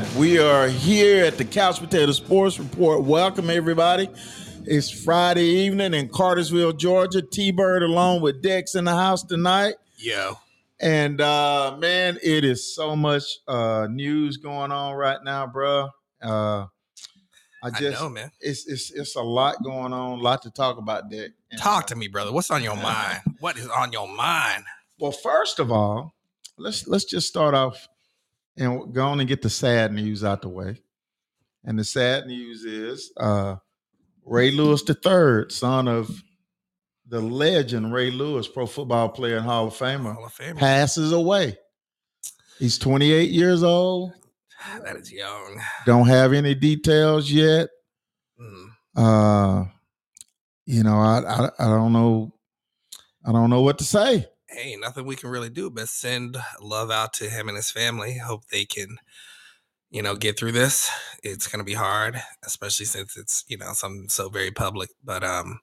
right, we are here at the Couch Potato Sports Report. Welcome, everybody. It's Friday evening in Cartersville, Georgia. T Bird along with Dex in the house tonight. Yeah. And uh man, it is so much uh news going on right now, bro. Uh I I just know, man. it's it's it's a lot going on, a lot to talk about, Dick. And, Talk uh, to me, brother. What's on your mind? What is on your mind? Well, first of all, let's let's just start off and go on and get the sad news out the way. And the sad news is uh Ray Lewis III, son of the legend Ray Lewis, pro football player and Hall of Famer, Hall of Fame. passes away. He's 28 years old. That is young. Don't have any details yet. Mm. Uh, you know, I, I I don't know. I don't know what to say. Hey, nothing we can really do but send love out to him and his family. Hope they can, you know, get through this. It's gonna be hard, especially since it's, you know, something so very public. But um,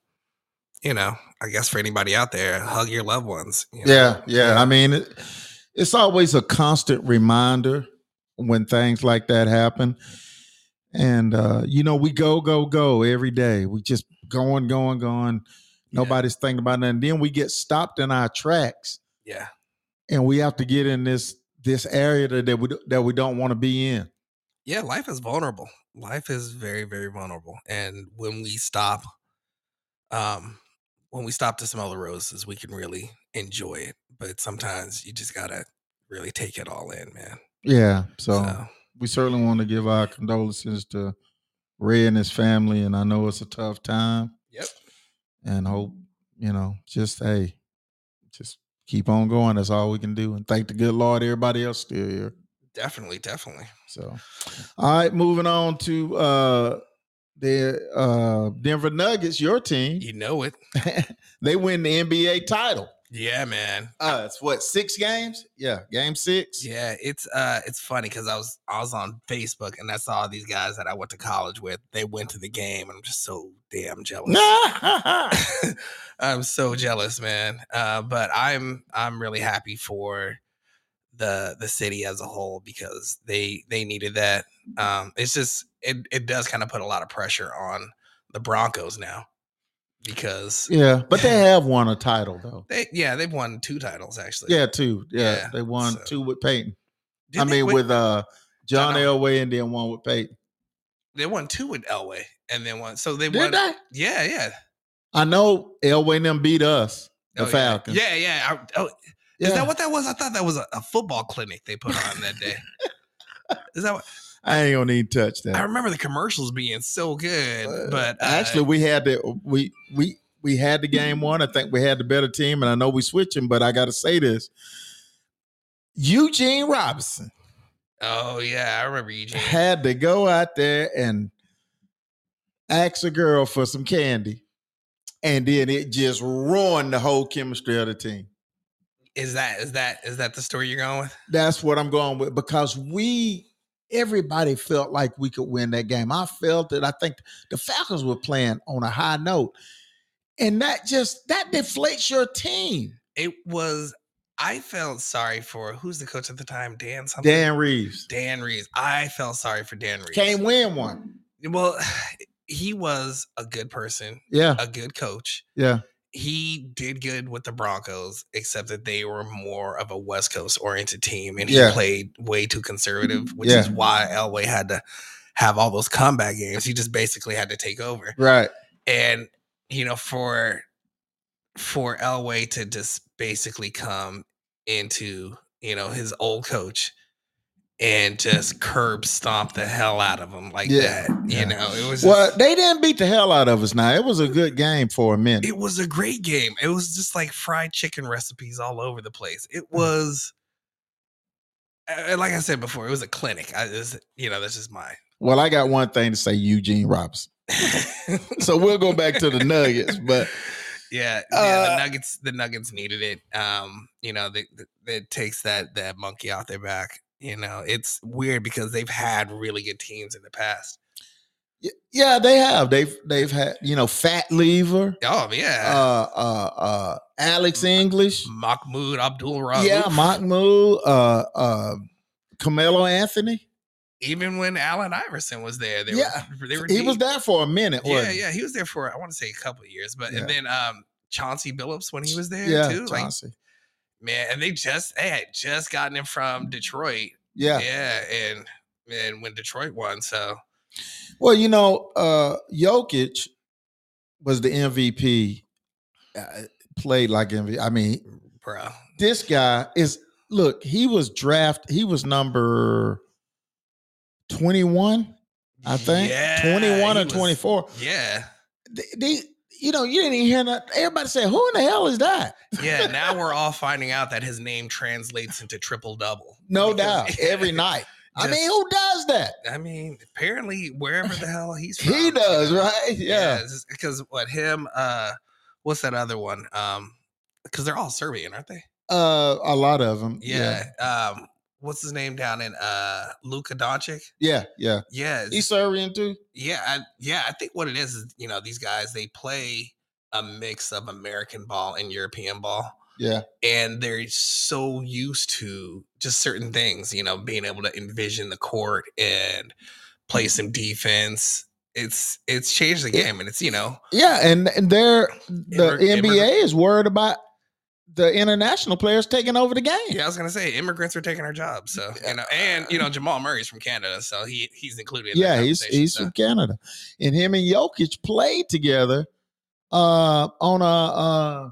you know, I guess for anybody out there, hug your loved ones. you know? Yeah, yeah. I mean, it, it's always a constant reminder when things like that happen. And uh, you know, we go, go, go every day. We just going, going, going. Yeah. Nobody's thinking about nothing. Then we get stopped in our tracks, Yeah. and we have to get in this this area that that we that we don't want to be in. yeah, life is vulnerable. Life is very, very vulnerable. And when we stop, um, when we stop to smell the roses, we can really enjoy it. But sometimes you just gotta really take it all in, man. Yeah. So, So, we certainly want to give our condolences to Ray and his family, and I know it's a tough time. yep. And hope you know just hey just keep on going. That's all we can do. And thank the good lord everybody else still here. Definitely, definitely. so all right moving on to uh the uh denver nuggets your team. You know it. they win the nba title Yeah, man. uh it's what six games yeah game six Yeah, it's uh it's funny because I was I was on Facebook and I saw these guys that I went to college with. They went to the game and I'm just so damn jealous. I'm so jealous, man. Uh, but I'm I'm really happy for the the city as a whole because they they needed that. Um, it's just it it does kind of put a lot of pressure on the Broncos now because yeah but they have won a title though they yeah they've won two titles actually. yeah two yeah, Yeah, they won so- two with peyton Did i mean win- with uh john elway and then one with peyton they won two with Elway and then one so they did won they yeah yeah I know Elway and them beat us, the Oh, yeah. Falcons. Yeah, yeah. I, oh, Yeah. Is that what that was? I thought that was a, a football clinic they put on that day. Is that what I ain't gonna even touch that. I remember the commercials being so good, Uh, but uh, actually, we had the we we we had the game one. I think we had the better team, and I know we switching, but I got to say this: Eugene Robinson oh yeah, I remember Eugene. had to go out there and ask a girl for some candy, and then it just ruined the whole chemistry of the team. Is that is that is that the story you're going with? That's what I'm going with because we everybody felt like we could win that game. I felt it. I think the Falcons were playing on a high note. And that just that deflates your team. It was. I felt sorry for who's the coach at the time, Dan something. Dan Reeves Dan Reeves. I felt sorry for Dan Reeves. can't win one. Well, he was a good person, Yeah, a good coach. yeah, he did good with the Broncos, except that they were more of a West Coast oriented team, and he Yeah. played way too conservative, mm-hmm. which Yeah. is why Elway had to have all those comeback games. He just basically had to take over, right. and you know, for for Elway to just basically come into you know his old coach and just curb stomp the hell out of them like Yeah, that. You yeah. know, it was Well, just- they didn't beat the hell out of us. Now it was a good game for a minute. it was a great game. It was just like fried chicken recipes all over the place. It Mm. was, uh, like I said before, it was a clinic. I just, you know, that's just my. Well, I got one thing to say, Eugene Robinson. So we'll go back to the Nuggets, but yeah, yeah, Uh, the Nuggets, the Nuggets needed it. Um, you know, they, they, it takes that that monkey off their back. You know, it's weird because they've had really good teams in the past. yeah, they have. They've they've had you know Fat Lever, Oh yeah, uh, uh, uh, Alex English, Mahmoud Abdul Rauf. yeah, Mahmoud, uh, uh, Carmelo Anthony. even when Allen Iverson was there, they Yeah, were they were he was there for a minute. Yeah, yeah, he was there for I want to say a couple of years, but Yeah. and then um Chauncey Billups when he was there yeah, too. Like Chauncey. Man, and they just they had just gotten him from Detroit. yeah. Yeah, and and when Detroit won, so Well, you know, uh Jokic was the MVP. Uh, played like MVP. I mean, bro, this guy is look, he was draft, he was number 21, I think. Yeah, 21 he or was- 24. Yeah, They, they- you know, you didn't even hear that. Everybody said, Who in the hell is that? yeah. Now we're all finding out that his name translates into triple double. No doubt. Every night. I mean, who does that? I mean, apparently wherever the hell he's from, He you does, know? right? Yeah. because what him? uh What's that other one? Um, because they're all Serbian, aren't they? Uh a lot of them. Yeah. Um, what's his name down in uh Luka Doncic? Yeah, yeah. Yeah, He's Serbian too. yeah, I, yeah. I think what it is is you know these guys they play a mix of American ball and European ball. Yeah. and they're so used to just certain things, you know, being able to envision the court and play some defense. It's it's changed the game, and it's you know, Yeah, and, and they're the NBA is worried about the international players taking over the game. yeah, I was gonna say immigrants are taking our jobs, so you know, and you know, Jamal Murray's from Canada, so he he's included. In Yeah, he's he's so. from Canada, and him and Jokic played together uh, on a uh,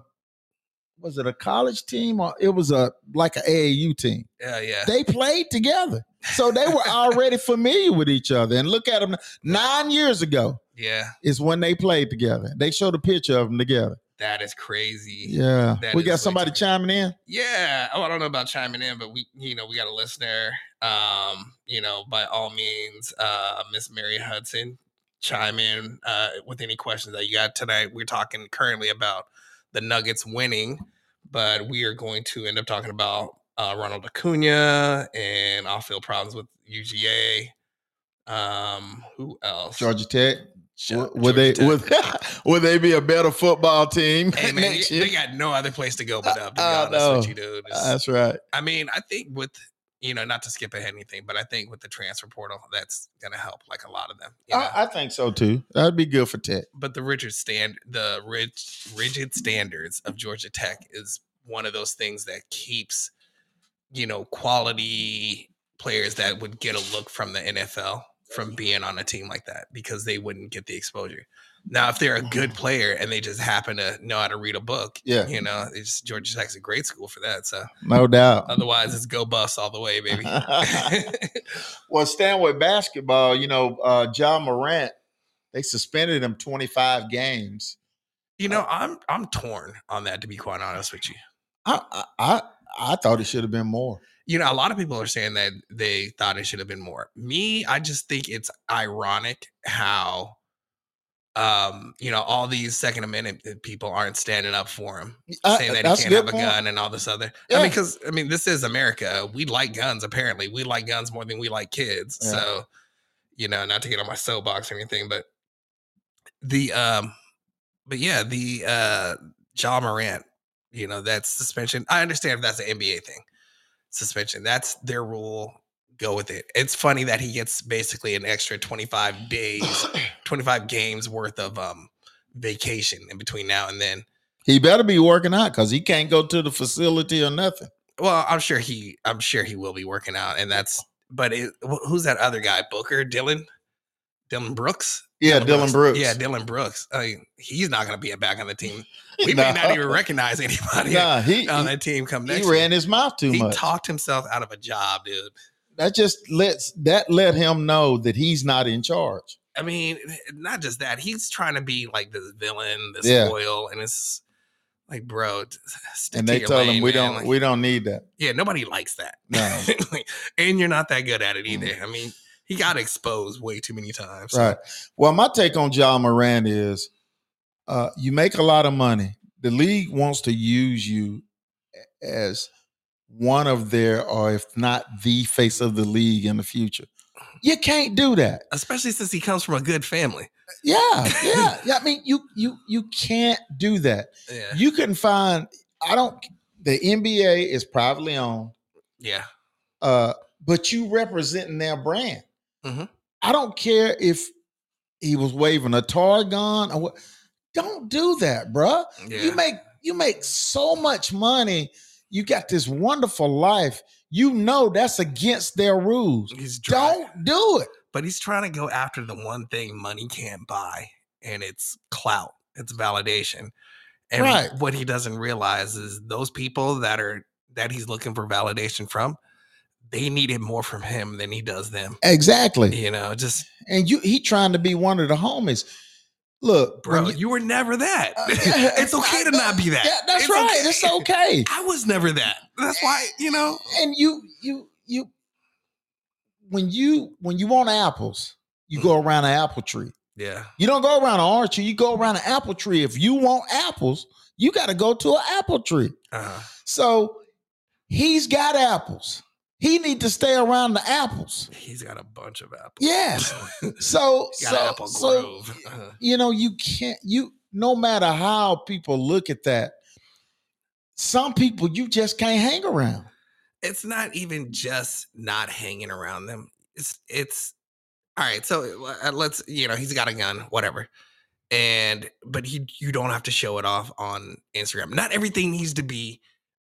was it a college team or it was a like an AAU team. yeah, yeah, They played together, so they were already familiar with each other. And look at them nine years ago yeah. is when they played together. They showed a picture of them together. That is crazy. Yeah, That we got somebody too- chiming in. Yeah. Oh, I don't know about chiming in, but we, you know, we got a listener. Um, you know, by all means, uh, Miss Mary Hudson, chime in uh with any questions that you got tonight. We're talking currently about the Nuggets winning, but we are going to end up talking about uh Ronald Acuna and off-field problems with UGA. Um, who else? Georgia Tech. Would- they would, would they be a better football team Hey man, next you- year? they got no other place to go but up. To be honest with you, dude. It's- That's right. I mean, I think with you know, not to skip ahead anything, but I think with the transfer portal, that's gonna help like a lot of them. I, I think so too. That'd be good for Tech. but the rigid stand, the rig, rigid standards of Georgia Tech is one of those things that keeps, you know, quality players that would get a look from the NFL from mm-hmm. being on a team like that because they wouldn't get the exposure. Now, if they're a good mm-hmm. player and they just happen to know how to read a book, Yeah. you know, it's Georgia Tech's a great school for that. So No doubt. otherwise, it's go bust all the way, baby. well, staying with basketball, you know, uh Ja Morant, they suspended him 25 games. You uh know, I'm I'm torn on that to be quite honest with you. I I I, I thought it should have been more. You know, a lot of people are saying that they thought it should have been more. Me, I just think it's ironic how um, you know, all these Second Amendment people aren't standing up for him, I- saying that he can't have a point. gun and all this other. I mean, because I mean, this is America. We like guns. Apparently, we like guns more than we like kids. Yeah. So, you know, not to get on my soapbox or anything, but the um, but yeah, the uh, Ja Morant, you know, that's suspension. I understand if that's an NBA thing, suspension. That's their rule. Go with it. It's funny that he gets basically an extra twenty five days 25 games worth of um vacation in between now and then. He better be working out because he can't go to the facility or nothing. Well, I'm sure he I'm sure he will be working out and that's but it, who's that other guy? Booker, Dillon? Dillon Brooks? Yeah, Dillon Brooks. Yeah, Dillon Brooks. I mean, he's not going to be back on the team. We Nah. may not even recognize anybody Nah, he, on that team come next. he ran year. his mouth too He much. He talked himself out of a job, dude. that just lets that let him know that he's not in charge. I mean, not just that. He's trying to be like this villain, this Yeah. foil, and it's like, bro, stick And to they your told him we man. don't Like, we don't need that. yeah, nobody likes that. No. And you're not that good at it Mm. either. I mean, he got exposed way too many times. so- Right. Well, my take on Ja Morant is uh, you make a lot of money. The league wants to use you as one of their, or if not the face of the league in the future. You can't do that. Especially since he comes from a good family. Yeah, yeah, yeah. I mean, you you you can't do that. Yeah. You can find. I don't. The NBA is privately owned, Yeah. uh, but you representing their brand. Mhm. I don't care if he was waving a tar gun or what. Don't do that, bruh. Yeah. You make you make so much money. You got this wonderful life. You know that's against their rules. Don't do it. but he's trying to go after the one thing money can't buy, and it's clout, it's validation. And Right. what he doesn't realize is those people that are that he's looking for validation from, they need it more from him than he does them. Exactly. You know, just And you he trying to be one of the homies. Look, bro, when you, were never that. Uh, it's okay to not be that. Yeah, that's It's right. okay. It's okay. I was never that. That's why, you know. And you you you when you when you want apples, you go around an apple tree. Yeah. You don't go around an orange tree, you go around an apple tree. If you want apples, you got to go to an apple tree. Uh-huh. So he's got apples. He need to stay around the apples. He's got a bunch of apples. Yes. So He's got so, Apple so you know you can't you no matter how people look at that some people you just can't hang around it's not even just not hanging around them. It's it's all right. So uh, let's you know he's got a gun, whatever, and but he you don't have to show it off on Instagram. Not everything needs to be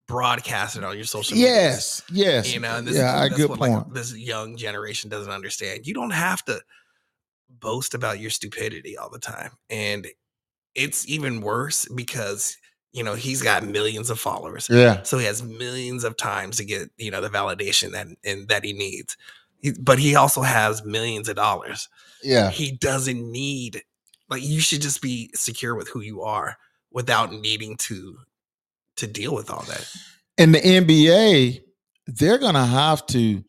broadcasted on your social. media. yes yes you know. And this, yeah is, that's good what point like this young generation doesn't understand. You don't have to boast about your stupidity all the time, and it's even worse because you know he's got millions of followers. yeah So he has millions of times to get you know the validation that and that he needs. He- but he also has millions of dollars. yeah He doesn't need like you should just be secure with who you are without needing to to deal with all that. in the nba they're gonna have to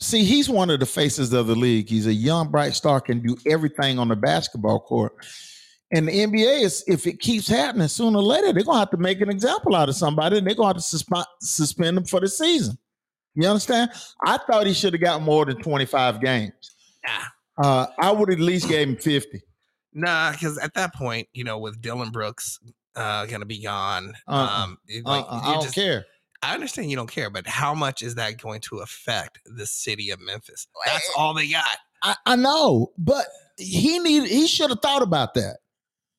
see he's one of the faces of the league he's a young bright star can do everything on the basketball court and the NBA is if it keeps happening sooner or later, they're gonna have to make an example out of somebody and they're gonna have to suspend suspend them for the season. You understand? I thought he should have got more than 25 games. Nah, Uh, I would at least gave him 50. nah, because at that point, you know, with Dillon Brooks uh gonna be gone, Uh-uh. um, it- Uh, like I don't just, care. I understand you don't care, but how much is that going to affect the city of Memphis? That's all they got. I, I know, but he need he should have thought about that.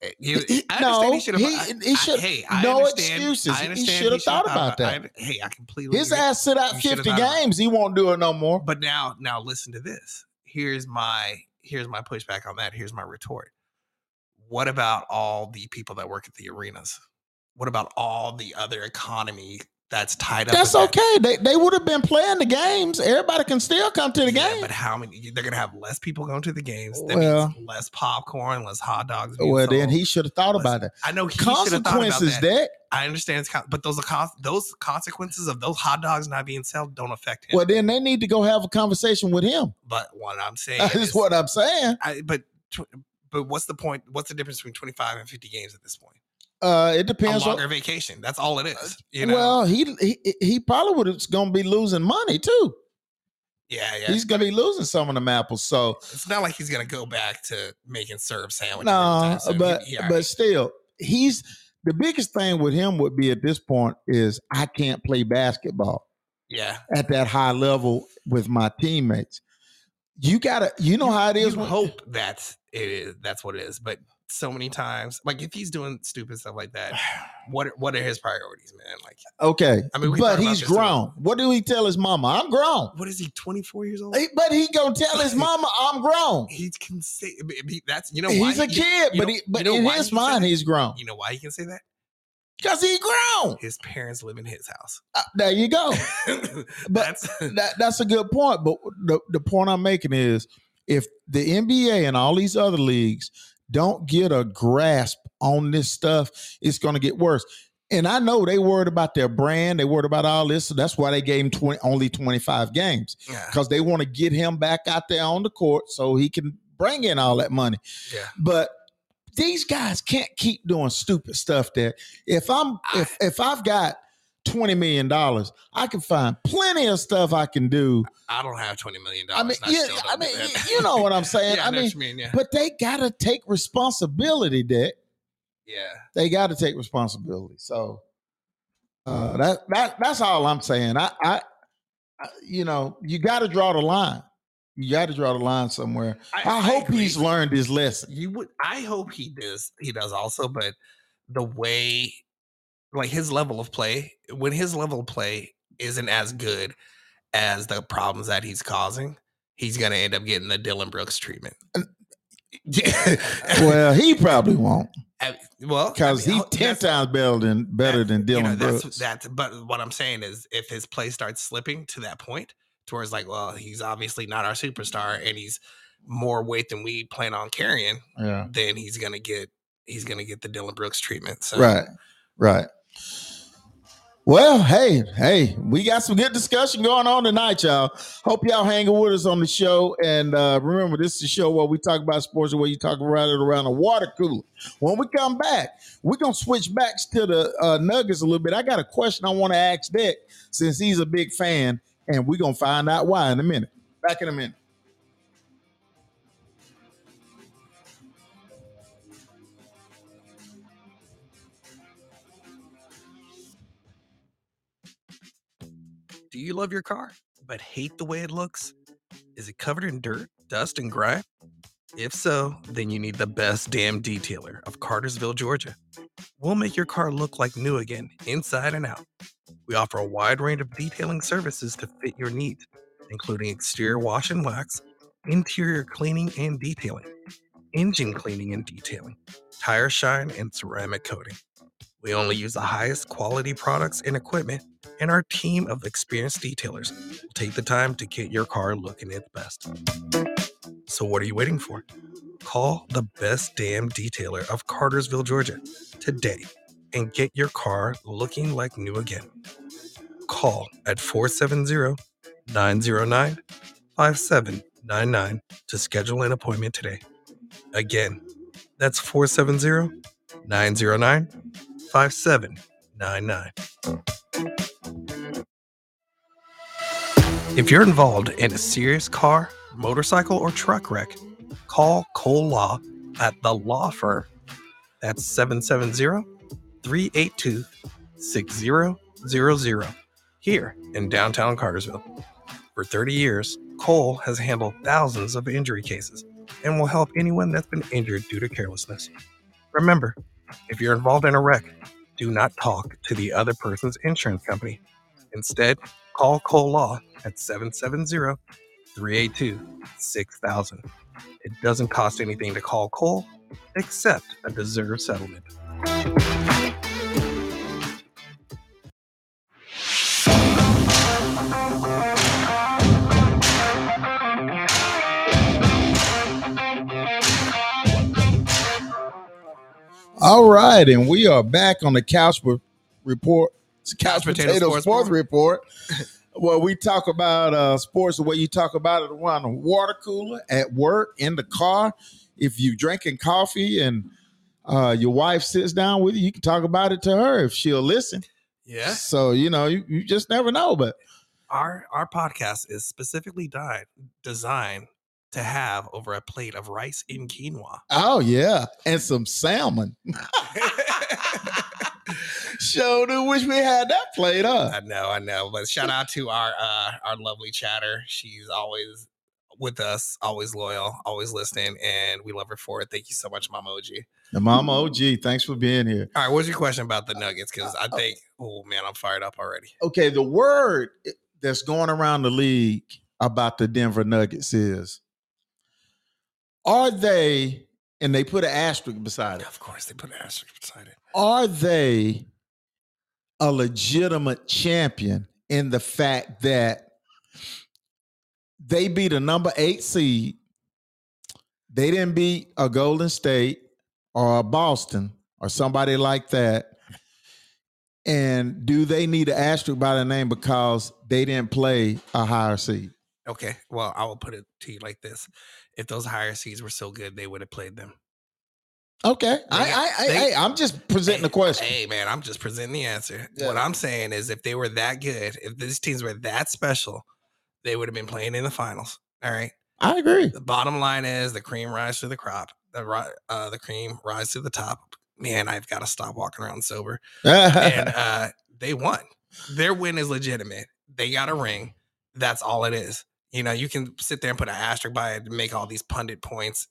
Eh, He- I no, understand he should have. he- he should- hey, I no excuses. I He should have thought about that. I- hey, I completely. His agree. ass sit out You 50 thought about games. He won't do it no more. But now, now listen to this. Here's my here's my pushback on that. Here's my retort. What about all the people that work at the arenas? What about all the other economy that's tied up? That's in that? okay. They they would have been playing the games. Everybody can still come to the Yeah, game. but how many? They're gonna have less people going to the games. That Well- means less popcorn, less hot dogs. Well, then he should have thought Listen, about that. I know he should have thought about Consequences, that. that. I understand, it's but those those consequences of those hot dogs not being sold don't affect him. Well, then they need to go have a conversation with him. But what I'm saying That's is, what I'm saying. I, but but what's the point? What's the difference between 25 and 50 games at this point? Uh, it A depends on. longer vacation. That's all it is. You know. Well, he he, he probably would have going to be losing money too. yeah, yeah. He's going to be losing some of them apples. So it's not like he's gonna go back to making serve sandwiches. no, soon. He- but he but already- still, he's the biggest thing with him would be at this point is I can't play basketball yeah. at that high level with my teammates. You gotta, you know how it is. You when- hope that it is. That's what it is. But so many times, like if he's doing stupid stuff like that, what are- what are his priorities, man? Like, Okay, I mean, but he's too. grown. What do he tell his mama? I'm grown. what is he? 24 years old. He- but he gonna tell his mama I'm grown. He can say that's you know why He's a he- kid, you but he, but you know in his mind he's grown You know why he can say that? Because he grown. His parents live in his house. Uh, there you go. that's that, that's a good point. But the, the point I'm making is if the NBA and all these other leagues don't get a grasp on this stuff, it's going to get worse. And I know they worried about their brand, they worried about all this, so that's why they gave him 20, only 25 games yeah, because they want to get him back out there on the court so he can bring in all that money. yeah. But these guys can't keep doing stupid stuff that if I'm if if I've got 20 million dollars, I can find plenty of stuff I can do I don't have 20 million dollars. I mean, yeah, I mean, you know what I'm saying. yeah, I mean, mean, yeah, but they gotta take responsibility. Dick. yeah. They got to take responsibility. So uh, that that that's all I'm saying. I, I, I you know, you got to draw the line. You got to draw the line somewhere. I, I hope he's learned his lesson. You would. I hope he does. He does also, but the way, like his level of play, when his level of play isn't as good as the problems that he's causing, he's gonna end up getting the Dillon Brooks treatment. well, he probably won't. I, well, because I mean, he ten times better than better than Dillon you know, that's, Brooks. That's but what I'm saying is, if his play starts slipping to that point, towards like, well, he's obviously not our superstar, and he's more weight than we plan on carrying. Yeah, then he's gonna get he's gonna get the Dillon Brooks treatment. So. Right, right. Well, hey, hey, we got some good discussion going on tonight, y'all. Hope y'all hanging with us on the show. And uh, remember, this is a show where we talk about sports the way you talk about it around a water cooler. When we come back, we're gonna switch back to the uh, Nuggets a little bit. I got a question I want to ask Dick since he's a big fan, and we're gonna find out why in a minute. Back in a minute. Do you love your car, but hate the way it looks? Is it covered in dirt, dust, and grime? If so, then you need the best damn detailer of Cartersville, Georgia. We'll make your car look like new again, inside and out. We offer a wide range of detailing services to fit your needs, including exterior wash and wax, interior cleaning and detailing, engine cleaning and detailing, tire shine, and ceramic coating. We only use the highest quality products and equipment, and our team of experienced detailers will take the time to get your car looking its best. So, what are you waiting for? Call the best damn detailer of Cartersville, Georgia today and get your car looking like new again. Call at 470 909 5799 to schedule an appointment today. Again, that's 470 909 5799. If you're involved in a serious car, motorcycle, or truck wreck, call Cole Law at the law firm. That's 770 382 6000 here in downtown Cartersville. For 30 years, Cole has handled thousands of injury cases and will help anyone that's been injured due to carelessness. Remember, if you're involved in a wreck, do not talk to the other person's insurance company. Instead, call Cole Law at 770 382 6000. It doesn't cost anything to call Cole except a deserved settlement. All right, and we are back on the couch report. It's couch, couch potato, potato sports, sports report. well, we talk about uh, sports the way you talk about it around the water cooler, at work, in the car. If you're drinking coffee and uh, your wife sits down with you, you can talk about it to her if she'll listen. Yeah. So you know, you, you just never know. But our our podcast is specifically died, designed to have over a plate of rice in quinoa. Oh yeah, and some salmon. Sure do wish we had that plate up. I know, I know. But shout out to our uh our lovely chatter. She's always with us, always loyal, always listening, and we love her for it. Thank you so much, Mama OG. The Mama OG, thanks for being here. All right, what's your question about the Nuggets? Because I uh, uh, think, oh man, I'm fired up already. Okay, the word that's going around the league about the Denver Nuggets is are they, and they put an asterisk beside it. Of course, they put an asterisk beside it. Are they a legitimate champion in the fact that they beat a number eight seed? They didn't beat a Golden State or a Boston or somebody like that. And do they need an asterisk by the name because they didn't play a higher seed? Okay. Well, I will put it to you like this if those higher seeds were so good, they would have played them. Okay, I, I, I, they, I'm just presenting hey, the question. Hey, man, I'm just presenting the answer. Yeah. What I'm saying is, if they were that good, if these teams were that special, they would have been playing in the finals. All right, I agree. The bottom line is the cream rise to the crop. The uh, the cream rise to the top. Man, I've got to stop walking around sober. and uh, they won. Their win is legitimate. They got a ring. That's all it is. You know, you can sit there and put an asterisk by it and make all these pundit points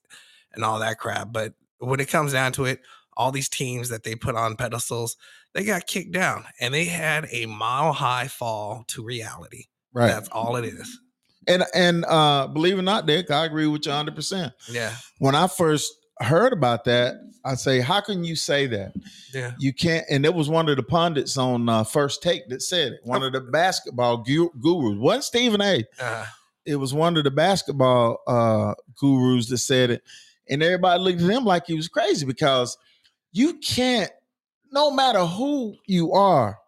and all that crap. But when it comes down to it, all these teams that they put on pedestals, they got kicked down and they had a mile high fall to reality. Right. That's all it is. And and uh believe it or not, Dick, I agree with you 100 percent Yeah. When I first heard about that, I say, How can you say that? Yeah. You can't, and it was one of the pundits on uh, First Take that said it. One of the basketball gu- gurus, wasn't Stephen A. Uh, It was one of the basketball uh, gurus that said it, and everybody looked at him like he was crazy because you can't, no matter who you are.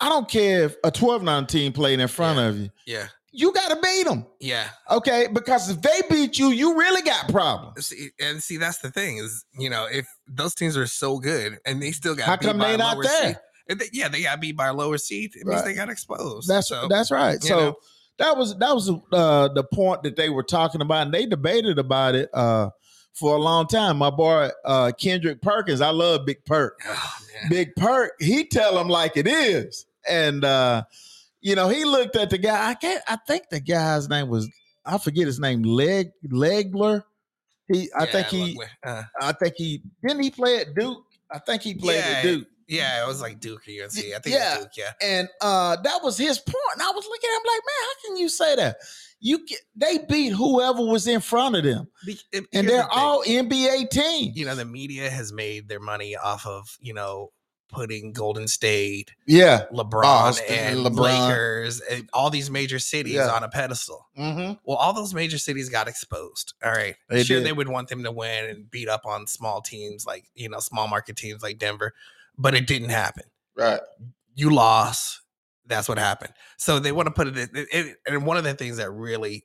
I don't care if a 12 9 team played in front Yeah. of you. yeah. You got to beat them. Yeah. Okay. Because if they beat you, you really got problems. See, and see, that's the thing is, you know, if those teams are so good and they still got How beat come by they a not there? seed- they- yeah, they got beat by a lower seed. It means Right. they got exposed. That's so, that's right. So know. That was that was uh, the point that they were talking about, and they debated about it uh, for a long time. My boy uh, Kendrick Perkins, I love Big Perk. oh. Big Perk, he tell them like it is, and uh, you know he looked at the guy. I can't. I think the guy's name was I forget his name. Leg Legler. He. I Yeah, think he. uh, I think he didn't he play at Duke. I think he played Yeah. at Duke. Yeah, it was like Duke or UNC. I think Yeah. Duke. Yeah. And uh that was his point. And I was looking at him like, man, how can you say that? You get, they beat whoever was in front of them, Be- and they're thing. all NBA teams. you know, the media has made their money off of, you know, putting Golden State, yeah. LeBron, and LeBron. Lakers, and all these major cities Yeah. on a pedestal. Mm-hmm. Well, all those major cities got exposed. All right. They sure, did. they would want them to win and beat up on small teams like, you know, small market teams like Denver, but it didn't happen. Right. You lost. That's what happened. So they want to put it, in, it- and one of the things that really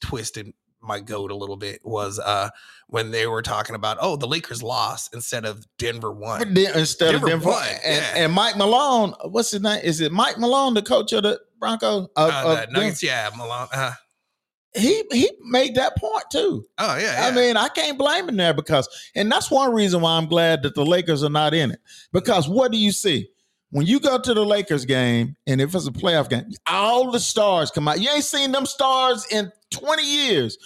twisted my goat a little bit was uh when they were talking about, oh, the Lakers lost instead of Denver won. Instead Denver of Denver, won, and, yeah. and Mike Malone, what's his name? Is it Mike Malone, the coach of the Broncos? Uh, the? Nuggets, yeah, Malone. Uh, he he made that point too. oh yeah, yeah. I mean, I can't blame him there because, and that's one reason why I'm glad that the Lakers are not in it. Because what do you see? When you go to the Lakers game, and if it's a playoff game, all the stars come out. You ain't seen them stars in 20 years,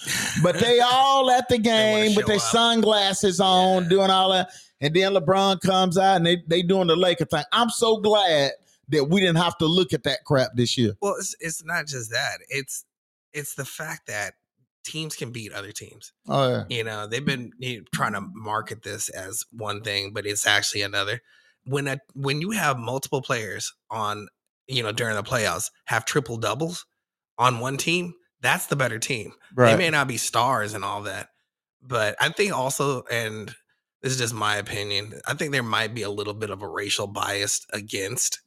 but they all at the game with their sunglasses on, Yeah. doing all that. And then LeBron comes out and they, they doing the Laker thing. I'm so glad that we didn't have to look at that crap this year. Well, it's it's not just that. It's it's the fact that teams can beat other teams. Oh, yeah. You know, they've been trying to market this as one thing, but it's actually another. When a when you have multiple players on, you know, during the playoffs have triple doubles on one team, that's the better team. They may not be stars and all that, but I think also, and this is just my opinion, I think there might be a little bit of a racial bias against,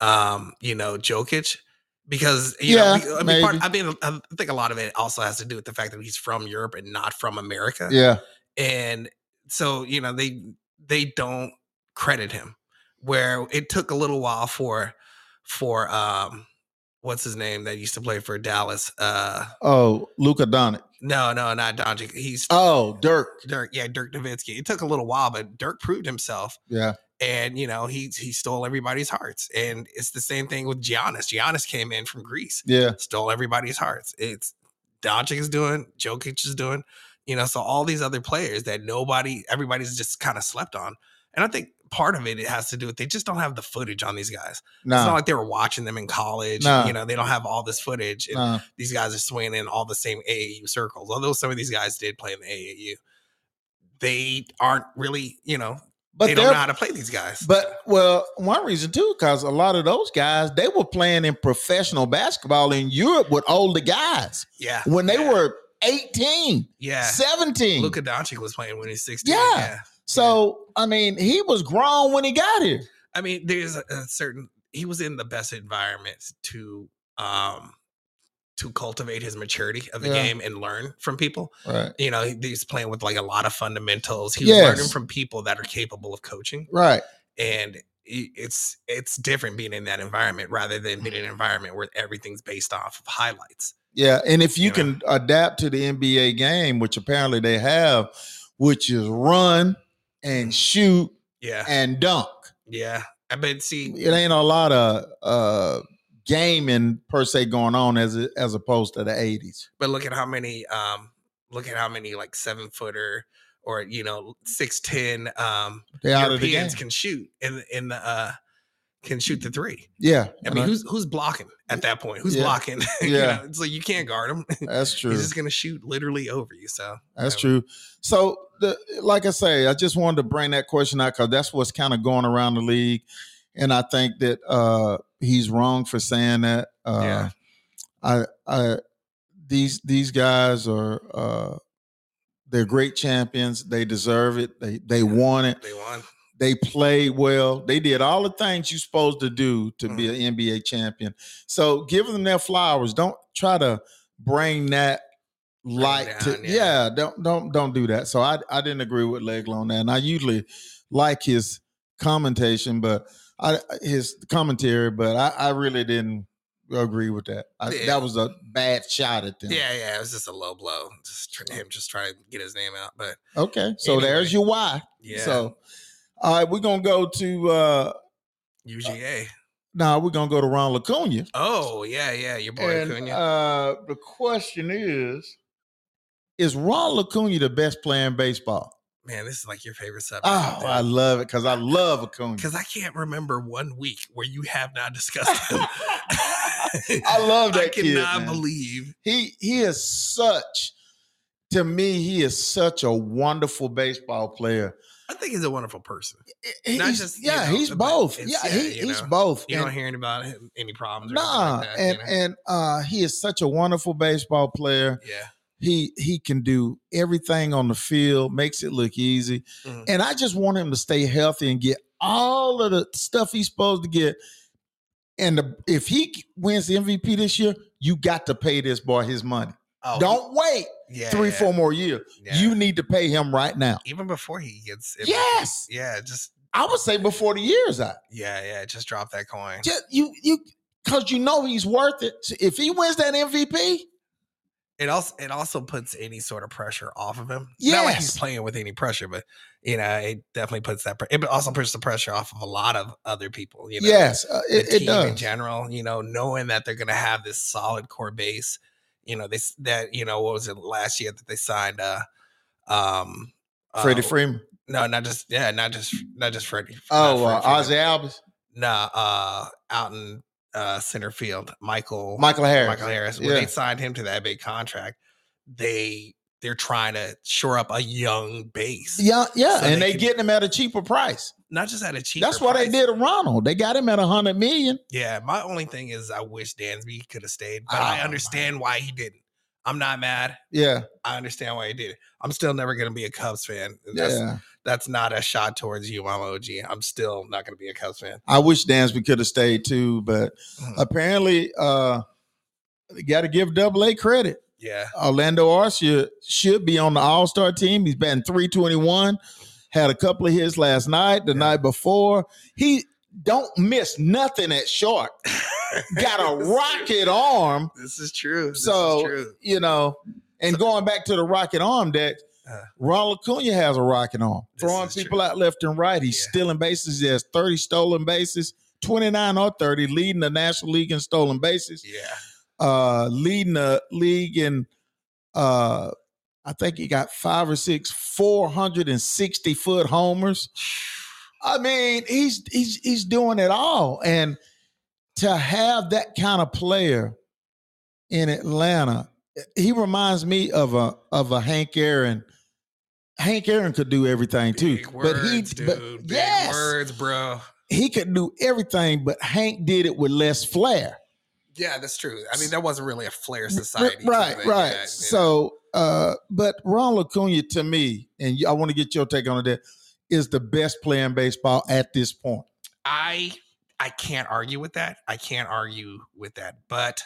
um, you know, Jokic because you Yeah, know, I mean, part. I mean, I think a lot of it also has to do with the fact that he's from Europe and not from America, Yeah. and so you know they they don't credit him. Where it took a little while for for um what's his name that used to play for Dallas. Uh Oh, Luka Doncic. no, no, not Doncic. He's Oh, Dirk. Dirk. Yeah, Dirk Nowitzki. It took a little while, but Dirk proved himself, Yeah. And you know he he stole everybody's hearts. And it's the same thing with Giannis. Giannis came in from Greece, Yeah. stole everybody's hearts. It's Doncic is doing, Jokic is doing, you know. So all these other players that nobody, everybody's just kind of slept on. And I think part of it, it has to do with they just don't have the footage on these guys. It's not like they were watching them in college. No. You know, they don't have all this footage. And No. these guys are swinging in all the same AAU circles. Although some of these guys did play in the AAU, they aren't really, you know, But they don't know how to play these guys. But well, one reason too, because a lot of those guys they were playing in professional basketball in Europe with older guys yeah, when they yeah, were 18, yeah. 17. Luka Doncic was playing when he's sixteen. Yeah. yeah. so I mean, he was grown when he got here. I mean, there's a, a certain he was in the best environment to um to cultivate his maturity of the Yeah. game and learn from people. Right. You know, he's playing with like a lot of fundamentals. He's was learning from people that are capable of coaching. Right. and it's it's different being in that environment rather than being in an environment where everything's based off of highlights. Yeah. And if you, You know. can adapt to the NBA game, which apparently they have, which is run and shoot Yeah, and dunk. yeah. I bet. See, It ain't a lot of uh gaming per se going on as as opposed to the 80s. But look at how many um look at how many like seven footer or you know six ten um They out of the game. Europeans can shoot in in the uh can shoot the three. Yeah, I mean, who's who's blocking at that point? Who's Yeah. blocking? you Yeah. know, it's like you can't guard him. that's true. He's just gonna shoot literally over you. So That's Yeah. true. So, the, like I say, I just wanted to bring that question out because that's what's kind of going around the league, and I think that uh, he's wrong for saying that. Uh, Yeah. I, I, these these guys are uh, they're great champions. They deserve it. They they want it. they won. They played well. They did all the things you're supposed to do to be an NBA champion. So give them their flowers. Don't try to bring that light to yeah. yeah. Don't don't don't do that. So I I didn't agree with Legler on that. And I usually like his commentation, but I his commentary, but I, I really didn't agree with that. I, Yeah. That was a bad shot at them. Yeah, yeah, it was just a low blow. Just tr- him just trying to get his name out. But Okay. So Anyway. there's your why. yeah, So all right, we're gonna go to uh UGA. now we're gonna go to Ronald Acuna. Oh yeah, yeah, your boy And Acuna. uh, the question is: Is Ron Acuna the best player in baseball? Man, this is like your favorite subject. Oh, I love it because I love Acuna. because I can't remember one week where you have not discussed him. I love that I kid, cannot man. believe. he he is such to me. He is such a wonderful baseball player. I think he's a wonderful person. He- Not he's- just, yeah, know, he's both. Yeah, he, you he's both. You And- don't hear about him any problems. Or Nah, like that, and you know? and uh, he is such a wonderful baseball player. yeah, He he can do everything on the field, makes it look easy. Mhm. And I just want him to stay healthy and get all of the stuff he's supposed to get. And the, if he wins the MVP this year, you got to pay this boy his money. oh, Don't wait yeah, three, yeah, four more years. yeah. You need to pay him right now. even before he gets. MVP. Yes. yeah, just I would say before the year's out. yeah, yeah, just drop that coin. Just you you because you know he's worth it. So if he wins that MVP, It also it also puts any sort of pressure off of him. Not like he's playing with any pressure, but you know, it definitely puts that. It also puts the pressure off of a lot of other people. You know, yes, uh, the it, it team in general. You know, knowing that they're going to have this solid core base. You know, this that you know what was it last year that they signed? Uh, um, Freddie uh, Freeman. No, not just yeah, not just not just Freddie. not Oh, uh, Freddie Ozzie Albies, Nah, uh, out in uh, center field, Michael Michael Harris. Michael Harris. When Yeah. they signed him to that big contract, they they're trying to shore up a young base. Yeah, yeah, So and they they getting him at a cheaper price. Not just at a cheaper. That's why they did to Ronald. They got him at a hundred million. Yeah, my only thing is I wish Dansby could have stayed, but Oh, I my. understand why he didn't. I'm not mad. Yeah, I understand why he did it. I'm still never gonna be a Cubs fan. That's yeah. That's not a shot towards you, Mama OG. I'm still not gonna be a Cubs fan. I wish Dansby could have stayed too, but Mhm. apparently, uh, got to give Double A credit. Yeah. Orlando Arcia should be on the All Star team. He's batting three twenty one. Had a couple of hits last night. The Yeah. night before, he don't miss nothing at short. Got a rocket arm. This is true. This So is true. you know, and going back to the rocket arm deck, Uh. Ron Acuna has a rocket arm, throwing people true. out left and right. He's Yeah. stealing bases. He has thirty stolen bases, twenty nine or thirty, leading the National League in stolen bases. Yeah. Uh, leading the league in, uh, I think he got five or six four hundred and sixty foot homers. I mean, he's he's he's doing it all, and to have that kind of player in Atlanta, he reminds me of a of a Hank Aaron. Hank Aaron could do everything too, Big but he words, dude. but Big yes, words, bro. he could do everything, but Hank did it with less flair. Yeah, that's true. I mean, that wasn't really a flair society. right, right. yeah, you know. So, uh, but Ron Acuna to me, and I want to get your take on it, is the best player in baseball at this point. I I can't argue with that. I can't argue with that. But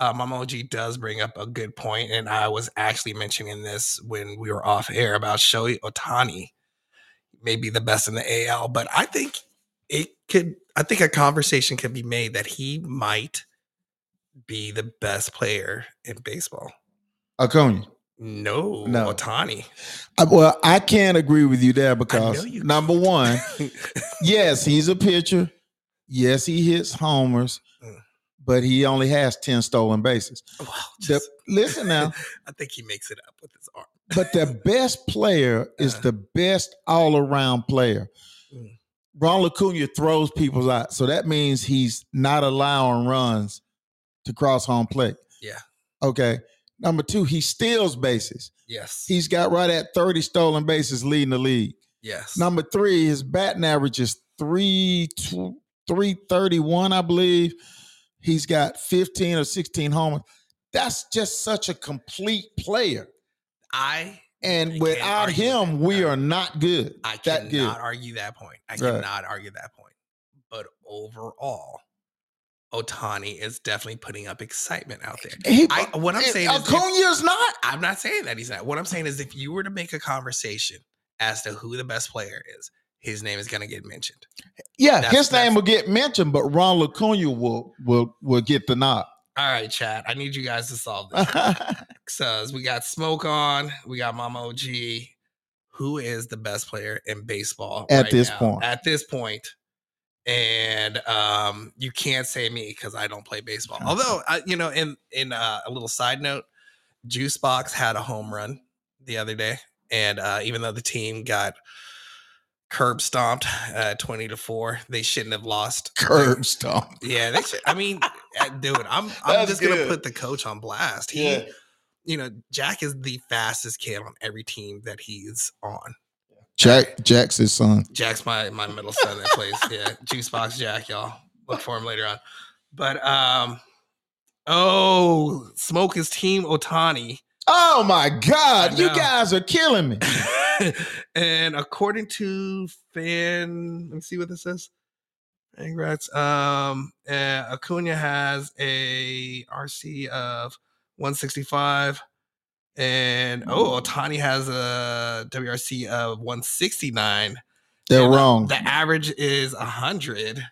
uh, Mama OG does bring up a good point, and I was actually mentioning this when we were off air about Shohei Ohtani, maybe the best in the AL. But I think it could. I think a conversation could be made that he might be the best player in baseball. Acuna. No, No. Ohtani. Uh, Well, I can't agree with you there because you number one, yes, he's a pitcher. Yes, he hits homers. But he only has 10 stolen bases. Well, The, listen now, I think he makes it up with his arm. but the best player is Uh. the best all around player. Mm. Ronald Acuna throws people out. So that means he's not allowing runs to cross home plate. Yeah. Okay. Number two, he steals bases. Yes. He's got right at 30 stolen bases leading the league. yes. Number three, his batting average is three tw- 331, I believe. He's got 15 or 16 homers. That's just such a complete player. I And without him, we are not good. I that good. cannot argue that point. I Right. cannot argue that point. But overall, Ohtani is definitely putting up excitement out there. He, I- what I'm eh, saying is if- not. I'm not saying that he's not. What I'm saying is if you were to make a conversation as to who the best player is, his name is going to get mentioned. Yeah, That's- his name will get mentioned, but Ron Acuna will will will get the nod. All right, chat. I need you guys to solve this. So we got Smoke on, we got Mama OG. Who is the best player in baseball At right this now? point. At this point, and um, you can't say me because I don't play baseball. Okay. Although, I, you know, in in uh, a little side note, Juicebox had a home run the other day, and uh, even though the team got curb stomped uh, twenty to four, they shouldn't have lost. Curb stomp. Yeah, they should. I mean, uh, dude, I'm I'm That's just gonna good. put the coach on blast. He, you know, Jack is the fastest kid on every team that he's on. Jack Jack's his son. Jack's my my middle son that plays. Yeah, Juice Box Jack, y'all. Look for him later on. But um, oh, smoke his team Ohtani. Oh my God, you guys are killing me. and according to fan, let me see what this says. Congrats. Um, uh, Acuna has a RC of 165, and oh, Ohtani has a WRC of 169. They're And, uh, wrong. The average is 100.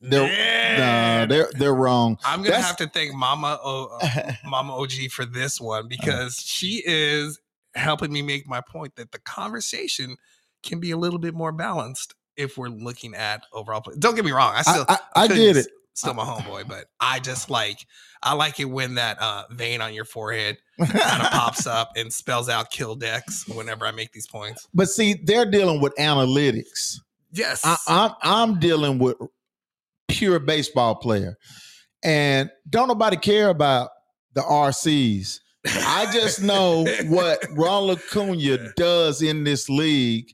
They're- Nah, they're they're wrong. I'm gonna that's- have to thank Mama o, uh, Mama OG for this one because she is helping me make my point that the conversation can be a little bit more balanced if we're looking at overall play. Don't get me wrong, I I, still I, I get Acuna's it. Still my homeboy, but I just like I like it when that uh, vein on your forehead kind of pops up and spells out kill decks whenever I make these points. but see, they're dealing with analytics. Yes, I, I'm I'm dealing with pure baseball player, and don't nobody care about the RCs. I just know what Ronald Acuna does in this league,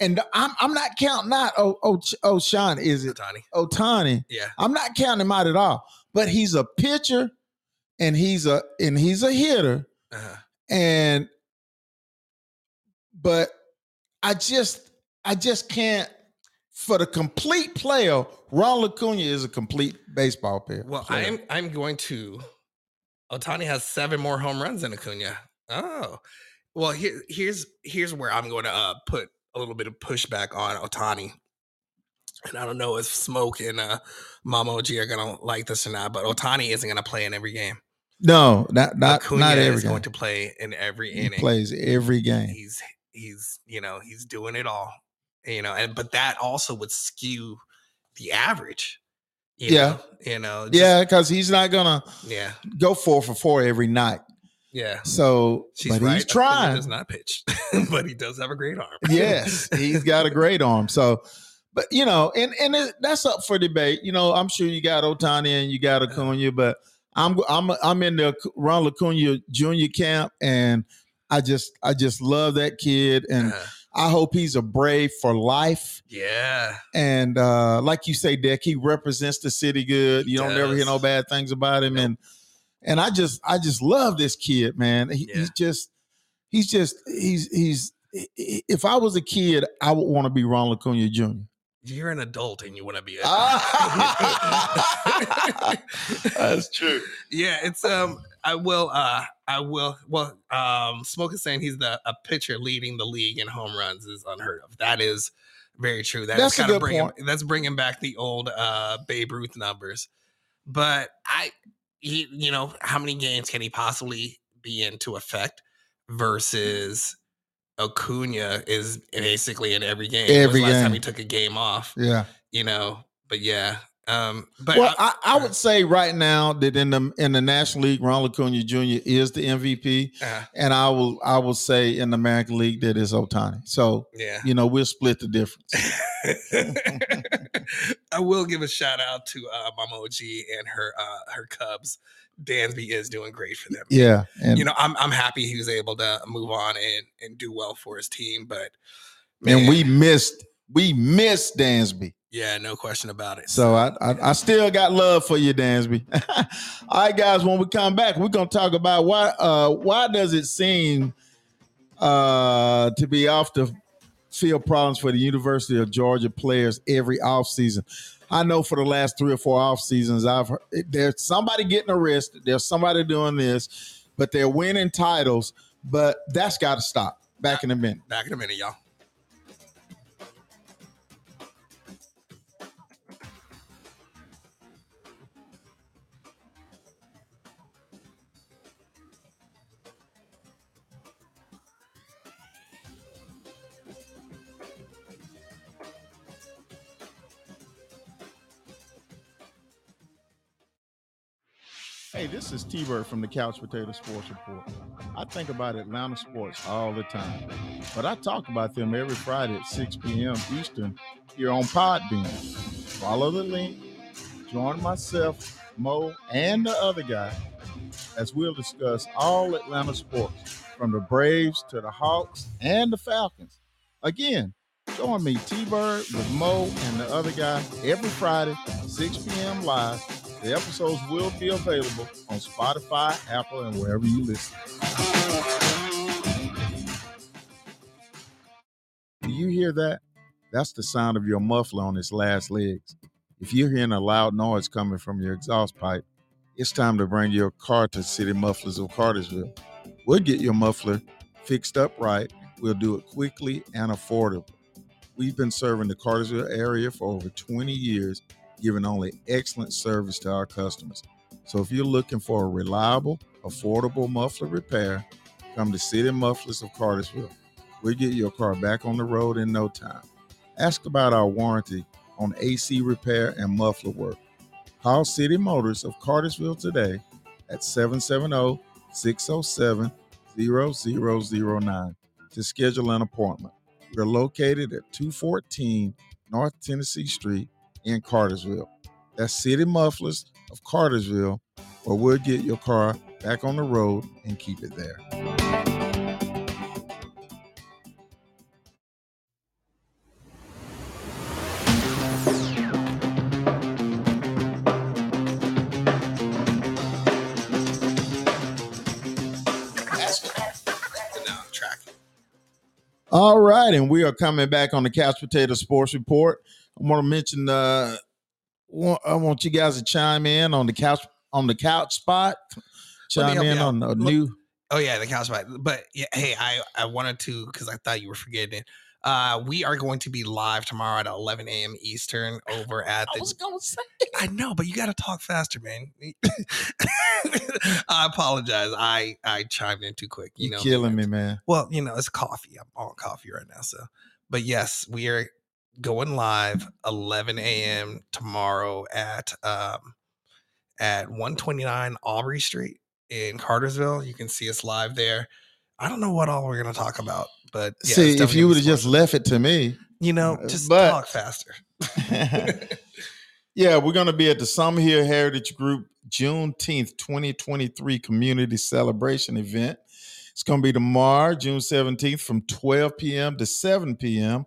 and I'm I'm not counting out oh oh oh Sean is it Tony. Ohtani? Yeah, I'm not counting him out at all. But he's a pitcher, and he's a and he's a hitter, uh-huh. and but I just I just can't for the complete player. Ronald Acuna is a complete baseball player. Well, player. I'm I'm going to. Ohtani has seven more home runs than Acuna. Oh, well here here's here's where I'm going to uh, put a little bit of pushback on Ohtani. And I don't know if Smoke and uh, Mama OG are gonna like this or not, but Ohtani isn't gonna play in every game. no, not not Acuna not every is game. going to play in every he inning. plays every game. He's he's you know he's doing it all, you know, and but that also would skew the average. you Yeah. know, you know, just- Yeah, because he's not gonna yeah, go four for four every night. yeah. So, She's but right. he's trying. Does not pitch, but he does have a great arm. yes, he's got a great arm. So, but you know, and and it, that's up for debate. You know, I'm sure you got Ohtani and you got Acuna, but I'm I'm I'm in the Ronald Acuna Junior camp, and I just I just love that kid, and Uh, I hope he's a brave for life. yeah, And uh, like you say, Deck, he represents the city good. He You don't ever hear no bad things about him, Nope. and and I just I just love this kid, man. He, Yeah. He's just he's just he's he's if I was a kid, I would want to be Ron Acuna Jr. you're an adult and you want to be. A- That's true. yeah, it's um. I will. Uh, I will. Well, um, Smoke is saying he's the a pitcher leading the league in home runs is unheard of. That is very true. That is That's a kind of bringing. point. That's bringing back the old uh Babe Ruth numbers. But I, he, you know, how many games can he possibly be into effect versus Acuna is basically in every game. Every the last time he took a game off, Yeah. you know. But yeah, Um, but well, I, I, I, would say right now that in the in the National League, Ronald Acuna Jr. is the MVP, uh, and I will I will say in the American League that is Ohtani. So yeah, you know we'll split the difference. I will give a shout out to uh, Mama OG and her uh, her Cubs. Dansby is doing great for them. Yeah, and you know I'm I'm happy he was able to move on and and do well for his team, but man, and we missed we missed Dansby. Yeah, no question about it. So I, I, I still got love for you, Dansby. All right, guys. When we come back, we're gonna talk about why uh why does it seem uh to be off the field problems for the University of Georgia players every offseason. I know for the last three or four off seasons, I've heard, there's somebody getting arrested, there's somebody doing this, but they're winning titles. But that's got to stop. Back in a minute. Back in a minute, y'all. Hey, this is T Bird from the Couch Potato Sports Report. I think about Atlanta sports all the time, but I talk about them every Friday at 6 p.m. Eastern here on Podbean. Follow the link, join myself, Mo, and the other guy as we'll discuss all Atlanta sports from the Braves to the Hawks and the Falcons. Again, join me, T Bird, with Mo and the other guy every Friday, 6 p.m. live the episodes will be available on Spotify, Apple, and wherever you listen. Do you hear that? That's the sound of your muffler on its last legs. If you're hearing a loud noise coming from your exhaust pipe, it's time to bring your car to City Mufflers of Cartersville. We'll get your muffler fixed up right. We'll do it quickly and affordable. We've been serving the Cartersville area for over 20 years giving only excellent service to our customers. So if you're looking for a reliable, affordable muffler repair, come to City Mufflers of Cartersville. We'll get your car back on the road in no time. Ask about our warranty on AC repair and muffler work. Call City Motors of Cartersville today at 770 607 0009 to schedule an appointment. We're located at 214 North Tennessee Street in Cartersville. That's City Mufflers of Cartersville, where we'll get your car back on the road and keep it there. All right, and we are coming back on the Couch Potato Sports Report. I want to mention. Uh, I want you guys to chime in on the couch on the couch spot. Chime in on the new. Oh yeah, the couch spot. But yeah, hey, I I wanted to because I thought you were forgetting it. Uh, we are going to be live tomorrow at 11 a.m. Eastern over at the. I was going to say. I know, but you got to talk faster, man. I apologize. I I chimed in too quick. You You're know, killing me, man. Well, you know, it's coffee. I'm on coffee right now, so. But yes, we are going live 11 a.m. tomorrow at um, at 129 Aubrey Street in Cartersville. You can see us live there. I don't know what all we're going to talk about, but yeah, see, if you would have just left it to me, you know, uh, just but, talk faster. yeah, we're going to be at the Summerhill Heritage Group Juneteenth 2023 Community Celebration event. It's going to be tomorrow, June 17th, from 12 p.m. to 7 p.m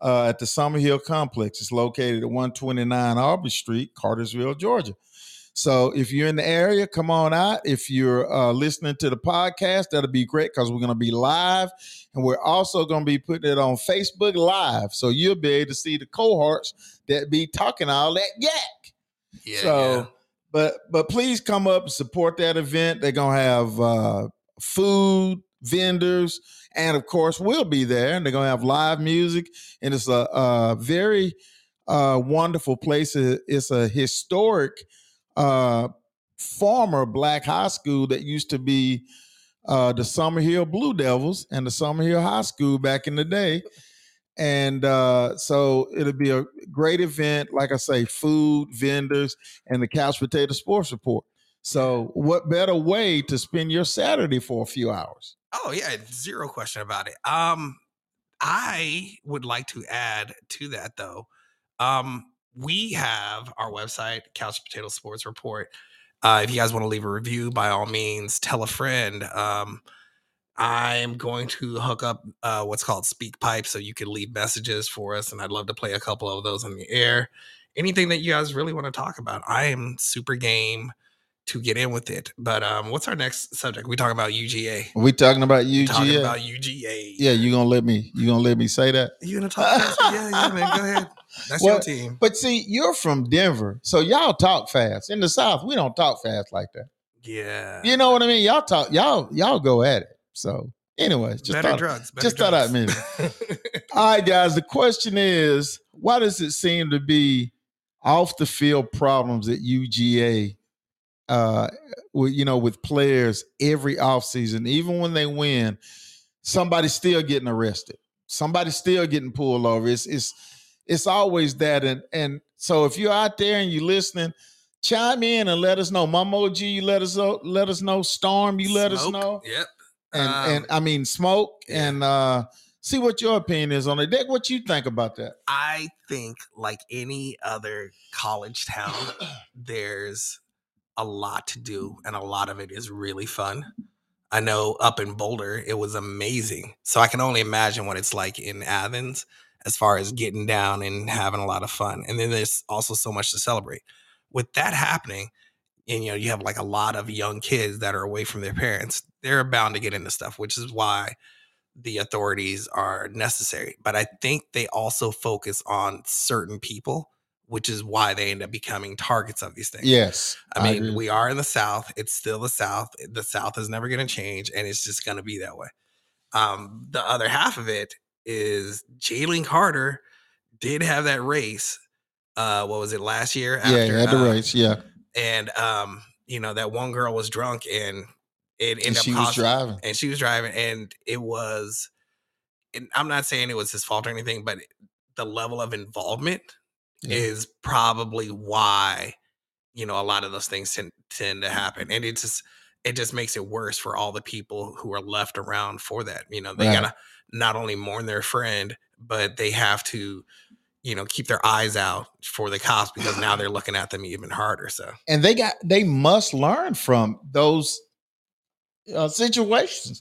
uh, at the Summer Hill Complex. It's located at 129 Aubrey Street, Cartersville, Georgia. So if you're in the area, come on out. If you're uh, listening to the podcast, that'll be great because we're going to be live, and we're also going to be putting it on Facebook Live, so you'll be able to see the cohorts that be talking all that yak. Yeah. So, yeah. but but please come up and support that event. They're gonna have uh, food, vendors, and of course we'll be there. And they're gonna have live music, and it's a, a very uh, wonderful place. It's a historic uh, former black high school that used to be uh, the Summerhill Blue Devils and the Summerhill High School back in the day. and uh, so it'll be a great event. Like I say, food, vendors, and the Couch Potato Sports Report. So, what better way to spend your Saturday for a few hours? Oh yeah, zero question about it. Um, I would like to add to that though. Um, we have our website, Couch Potato Sports Report. Uh, if you guys want to leave a review, by all means, tell a friend. Um, I'm going to hook up uh, what's called Speak Pipe so you can leave messages for us, and I'd love to play a couple of those on the air. Anything that you guys really want to talk about, I am super game to get in with it. But um, what's our next subject? We talking about UGA. Are we talking about UGA? Talking about UGA. Yeah, you gonna let me? You gonna let me say that? You gonna talk? fast? yeah, yeah, man. Go ahead. That's Well, your team. But see, you're from Denver, so y'all talk fast. In the South, we don't talk fast like that. Yeah. You know what I mean? Y'all talk, y'all, y'all go at it. So, anyways, just better thought, drugs. Better just thought I'd drugs. All right, guys. The question is, why does it seem to be off the field problems at UGA? Uh, you know, with players every offseason, even when they win, somebody's still getting arrested. Somebody's still getting pulled over. It's it's it's always that. And and so if you're out there and you're listening, chime in and let us know. Mama OG, you let us know. Let us know. Storm, you let us know Yep. and Um, and I mean smoke yeah. and uh see what your opinion is on it. Dick, what you think about that? I think, like any other college town, there's a lot to do, and a lot of it is really fun. I know up in Boulder, it was amazing. So I can only imagine what it's like in Athens as far as getting down and having a lot of fun. And then there's also so much to celebrate. With that happening, and you know, you have like a lot of young kids that are away from their parents, they're bound to get into stuff, which is why the authorities are necessary. But I think they also focus on certain people, which is why they end up becoming targets of these things. Yes, I mean, agree. we are in the South. It's still the South. The South is never going to change, and it's just going to be that way. Um, the other half of it is Jalen Carter did have that race. Uh, what was it last year? yeah, he had the uh, race. Yeah, and um, you know that one girl was drunk, and it ended and up she was driving. and she was driving and it was and i'm not saying it was his fault or anything but the level of involvement Yeah. is probably why you know a lot of those things tend, tend to happen and it just it just makes it worse for all the people who are left around for that you know they Right. gotta not only mourn their friend but they have to you know keep their eyes out for the cops because now they're looking at them even harder so And they got they must learn from those uh, situations.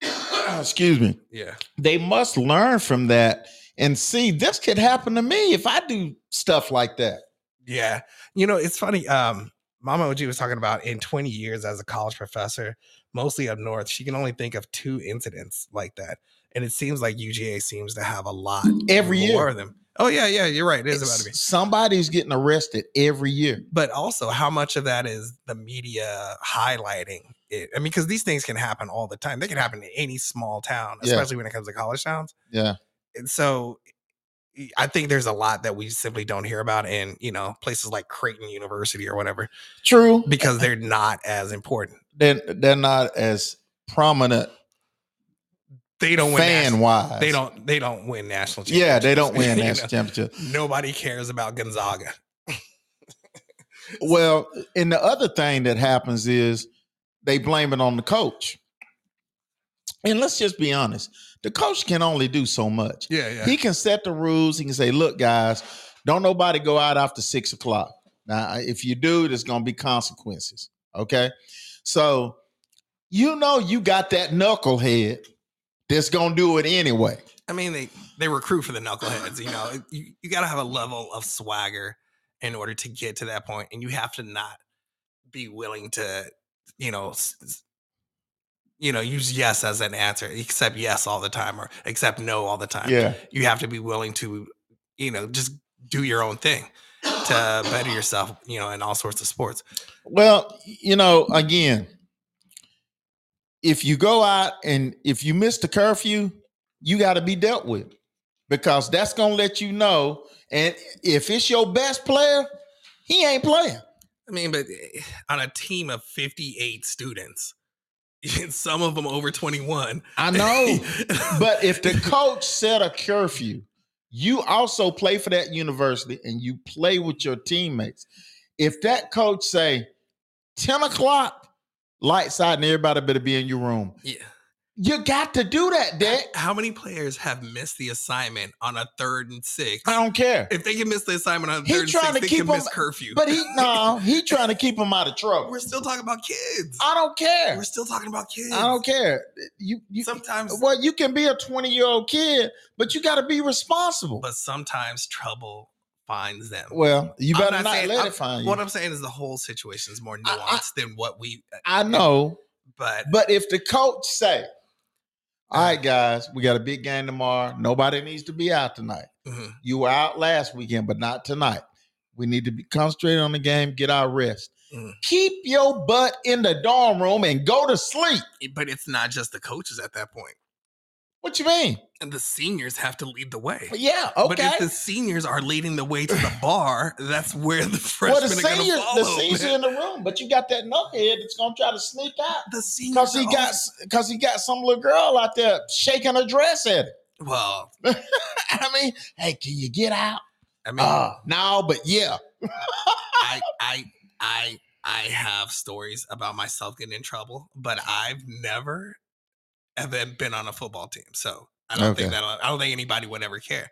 Excuse me. yeah They must learn from that and see this could happen to me if I do stuff like that. Yeah. You know, it's funny. Um, Mama OG was talking about in 20 years as a college professor, mostly up north, she can only think of two incidents like that. And it seems like UGA seems to have a lot Every year. of them. Oh, yeah, yeah, you're right. It is about to be. Somebody's getting arrested every year. But also, how much of that is the media highlighting it? I mean, because these things can happen all the time. They can happen in any small town, Yeah. especially when it comes to college towns. Yeah. And so I think there's a lot that we simply don't hear about in, you know, places like Creighton University or whatever. True. because they're not as important. They're, they're not as prominent They don't win. fan national- wise. they don't. They don't win national. Yeah, they don't win national championship. Nobody cares about Gonzaga. Well, and the other thing that happens is they blame it on the coach. And let's just be honest, the coach can only do so much. Yeah, yeah. He can set the rules. He can say, "Look, guys, don't nobody go out after six o'clock. Now, if you do, there's going to be consequences." Okay, so you know you got that knucklehead that's going to do it anyway. I mean, they they recruit for the knuckleheads. You know, you, you got to have a level of swagger in order to get to that point, and you have to not be willing to, you know, s- you know, use yes as an answer, accept yes all the time, or accept no all the time. Yeah, you have to be willing to, you know, just do your own thing to better yourself, you know, in all sorts of sports. Well, you know, again, if you go out and if you miss the curfew, you got to be dealt with because that's going to let you know. And if it's your best player, he ain't playing. I mean, but eh, on a team of 58 students, Some of them over 21. I know. but if the coach set a curfew, you also play for that university and you play with your teammates. If that coach say 10 o'clock, lights out and everybody better be in your room. Yeah. You got to do that, Dick. How many players have missed the assignment on a third and six? I don't care. If they can miss the assignment on a third and six, they can miss curfew. But he no, he trying to keep them out of trouble. We're still talking about kids. I don't care. We're still talking about kids. I don't care. You, you sometimes well, you can be a 20 year old kid, but you got to be responsible. But sometimes trouble finds them. Well, you better not, not saying, let I'm, it find you. What I'm saying is the whole situation is more nuanced I, I, than what we. Uh, I know, but but if the coach say all right, guys, we got a big game tomorrow. Nobody needs to be out tonight. Mm-hmm. You were out last weekend, but not tonight. We need to be concentrated on the game, get our rest. Mm. Keep your butt in the dorm room and go to sleep. But it's not just the coaches at that point. What you mean? And the seniors have to lead the way. Yeah, okay. But if the seniors are leading the way to the bar, that's where the freshmen well, the seniors, are going to follow. The seniors in the room, but you got that knucklehead that's going to try to sneak out. The seniors because he got because he got some little girl out there shaking her dress at it. Well, I mean, hey, can you get out? I mean, uh, no, but yeah. I I I I have stories about myself getting in trouble, but I've never have been on a football team. So I don't okay. think that I don't think anybody would ever care.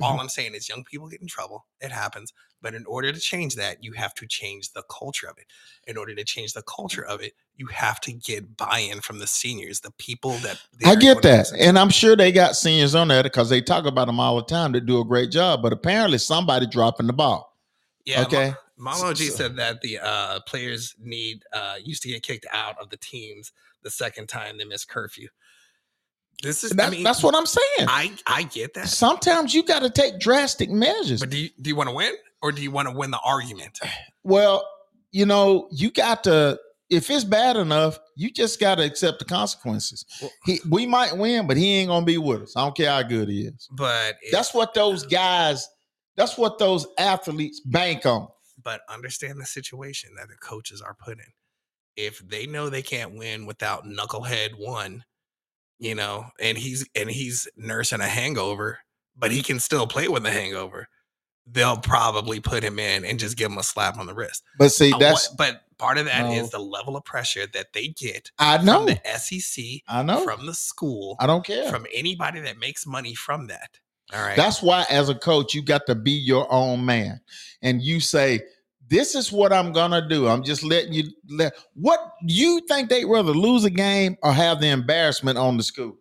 All I'm saying is young people get in trouble. It happens. But in order to change that, you have to change the culture of it. In order to change the culture of it, you have to get buy-in from the seniors, the people that I get that. And I'm sure they got seniors on there because they talk about them all the time that do a great job. But apparently somebody dropping the ball. Yeah. Okay. Mama G so, said that the uh, players need uh, used to get kicked out of the teams the second time they miss curfew. This is that, I mean, that's what I'm saying. I I get that. Sometimes you got to take drastic measures. But do you, do you want to win or do you want to win the argument? Well, you know, you got to if it's bad enough, you just got to accept the consequences. He, we might win, but he ain't gonna be with us. I don't care how good he is. But that's what those guys. That's what those athletes bank on. But understand the situation that the coaches are put in. If they know they can't win without knucklehead one, you know, and he's and he's nursing a hangover, but he can still play with the hangover. They'll probably put him in and just give him a slap on the wrist. But see, that's but part of that no. is the level of pressure that they get. I know from the SEC. I know from the school. I don't care from anybody that makes money from that. All right. That's why, as a coach, you got to be your own man, and you say, this is what I'm gonna do. I'm just letting you let what you think they'd rather lose a game or have the embarrassment on the school.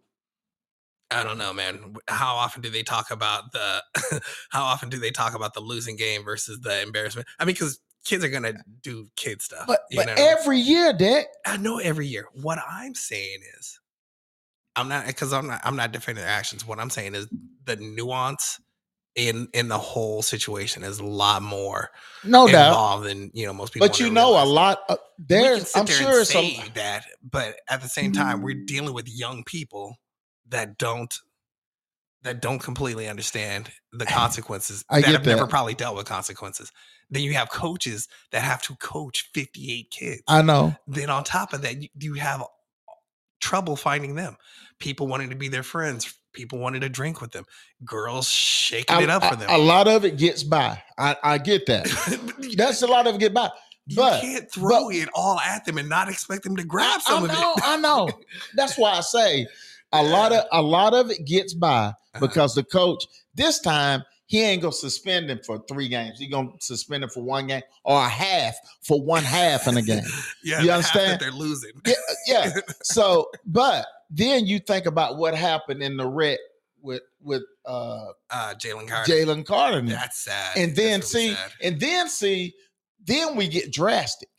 I don't know, man. How often do they talk about the how often do they talk about the losing game versus the embarrassment? I mean, because kids are gonna do kid stuff. But, but every year, Dick. I know every year. What I'm saying is I'm not because I'm not I'm not defending their actions. What I'm saying is the nuance in in the whole situation is a lot more no involved doubt than you know most people. But you know, realize. a lot. There's I'm there sure say some that, but at the same time, we're mm. dealing with young people that don't that don't completely understand the consequences I that have that. never probably dealt with consequences. Then you have coaches that have to coach 58 kids. I know. Then on top of that, you, you have trouble finding them. People wanting to be their friends, people wanted to drink with them, girls shaking I, it up for them. A lot of it gets by. I, I get that. That's a lot of it get by. But you can't throw but, it all at them and not expect them to grab some I, I know, it. I know. That's why I say a lot of a lot of it gets by uh-huh. because the coach this time he ain't gonna suspend him for three games. He gonna suspend him for one game or a half for one half in a game. yeah, you understand? they're losing. yeah, yeah. So, but then you think about what happened in the wreck with with uh, uh Jalen Carter. Jalen Carter. That's sad. And then really see, sad. and then see, then we get drastic.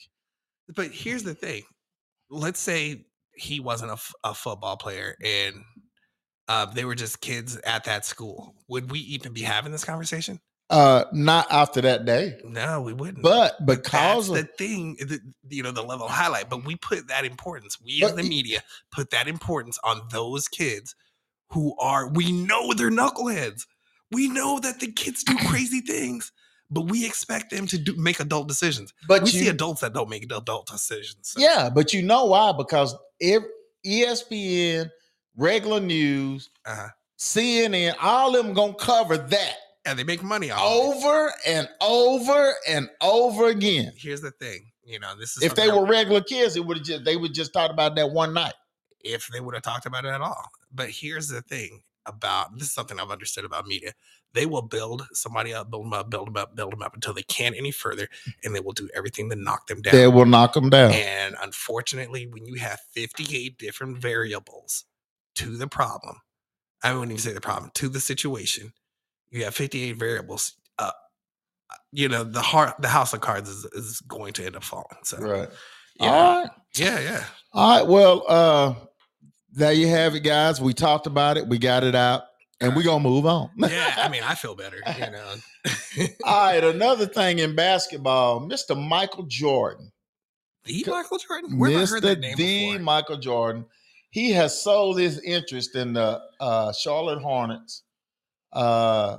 But here's the thing. Let's say he wasn't a, f- a football player and uh, they were just kids at that school. Would we even be having this conversation? Uh, not after that day. No, we wouldn't. But because of, the thing, the, you know, the level highlight. But we put that importance. We as the media put that importance on those kids who are. We know they're knuckleheads. We know that the kids do crazy things. but we expect them to do make adult decisions. But we you, see adults that don't make adult decisions. so- yeah, but you know why? Because E ESPN, regular news, Uh-huh. CNN, all of them gonna cover that and they make money off. it. over and over and over again. Here's the thing, you know, this is If they were regular kids, it would have just they would just talk about that one night. if they would have talked about it at all. But here's the thing about this is something I've understood about media. They will build somebody up, build them up, build them up, build them up until they can't any further, and they will do everything to knock them down. They will knock them down. And unfortunately, when you have 58 different variables to the problem, I wouldn't even say the problem, to the situation, you have 58 variables. Uh, you know, the heart, the house of cards is, is going to end up falling. So, Right. yeah, All right. yeah, yeah. All right. Well, uh, there you have it, guys. We talked about it. We got it out, and we're gonna move on. Yeah, I mean, I feel better, you know. All right. Another thing in basketball, Mr. Michael Jordan. the Michael Jordan? Where I heard that Mr. name The before? Michael Jordan. He has sold his interest in the uh, Charlotte Hornets uh,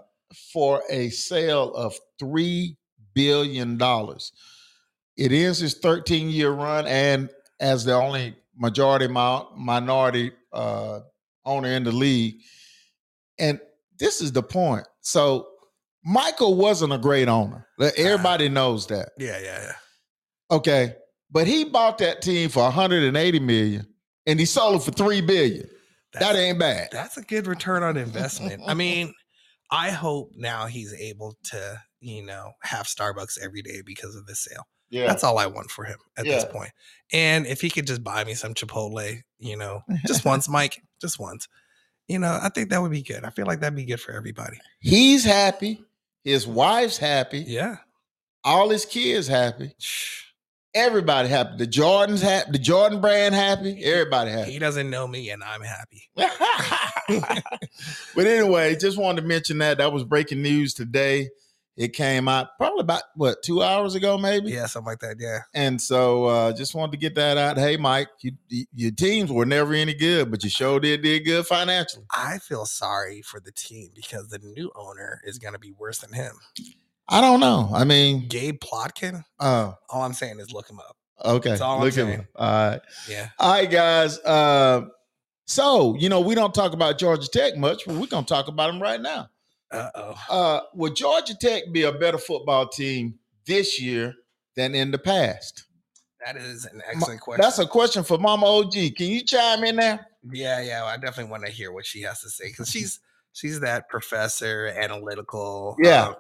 for a sale of three billion dollars. It ends his 13 year run, and as the only majority mi- minority uh, owner in the league, and this is the point. So Michael wasn't a great owner. Everybody knows that. Yeah, yeah, yeah. Okay. But he bought that team for 180 million and he sold it for 3 billion. That ain't bad. that's a good return on investment. I mean, I hope now he's able to, you know, have Starbucks every day because of this sale. Yeah. That's all I want for him at this point. And if he could just buy me some Chipotle, you know, just once, Mike, just once, you know, I think that would be good. I feel like that'd be good for everybody. He's happy. His wife's happy. Yeah. All his kids happy. Everybody happy. The Jordans happy. The Jordan brand happy. Everybody happy. He doesn't know me and I'm happy. but anyway, just wanted to mention that. That was breaking news today. It came out probably about what two hours ago, maybe. Yeah, something like that. Yeah. And so uh just wanted to get that out. Hey, Mike, you, you- your teams were never any good, but you sure did did good financially. I feel sorry for the team because the new owner is going to be worse than him. I don't know. I mean, Gabe Plotkin. uh, All I'm saying is look him up. okay. That's all I'm Look at saying. me. All right. Yeah. All right, guys. Uh, so you know, we don't talk about Georgia Tech much, but we're gonna talk about them right now. Uh oh. Uh, will Georgia Tech be a better football team this year than in the past? That is an excellent question. That's a question for Mama OG. Can you chime in there? yeah, yeah. I definitely want to hear what she has to say because she's she's that professor, analytical. Yeah. um,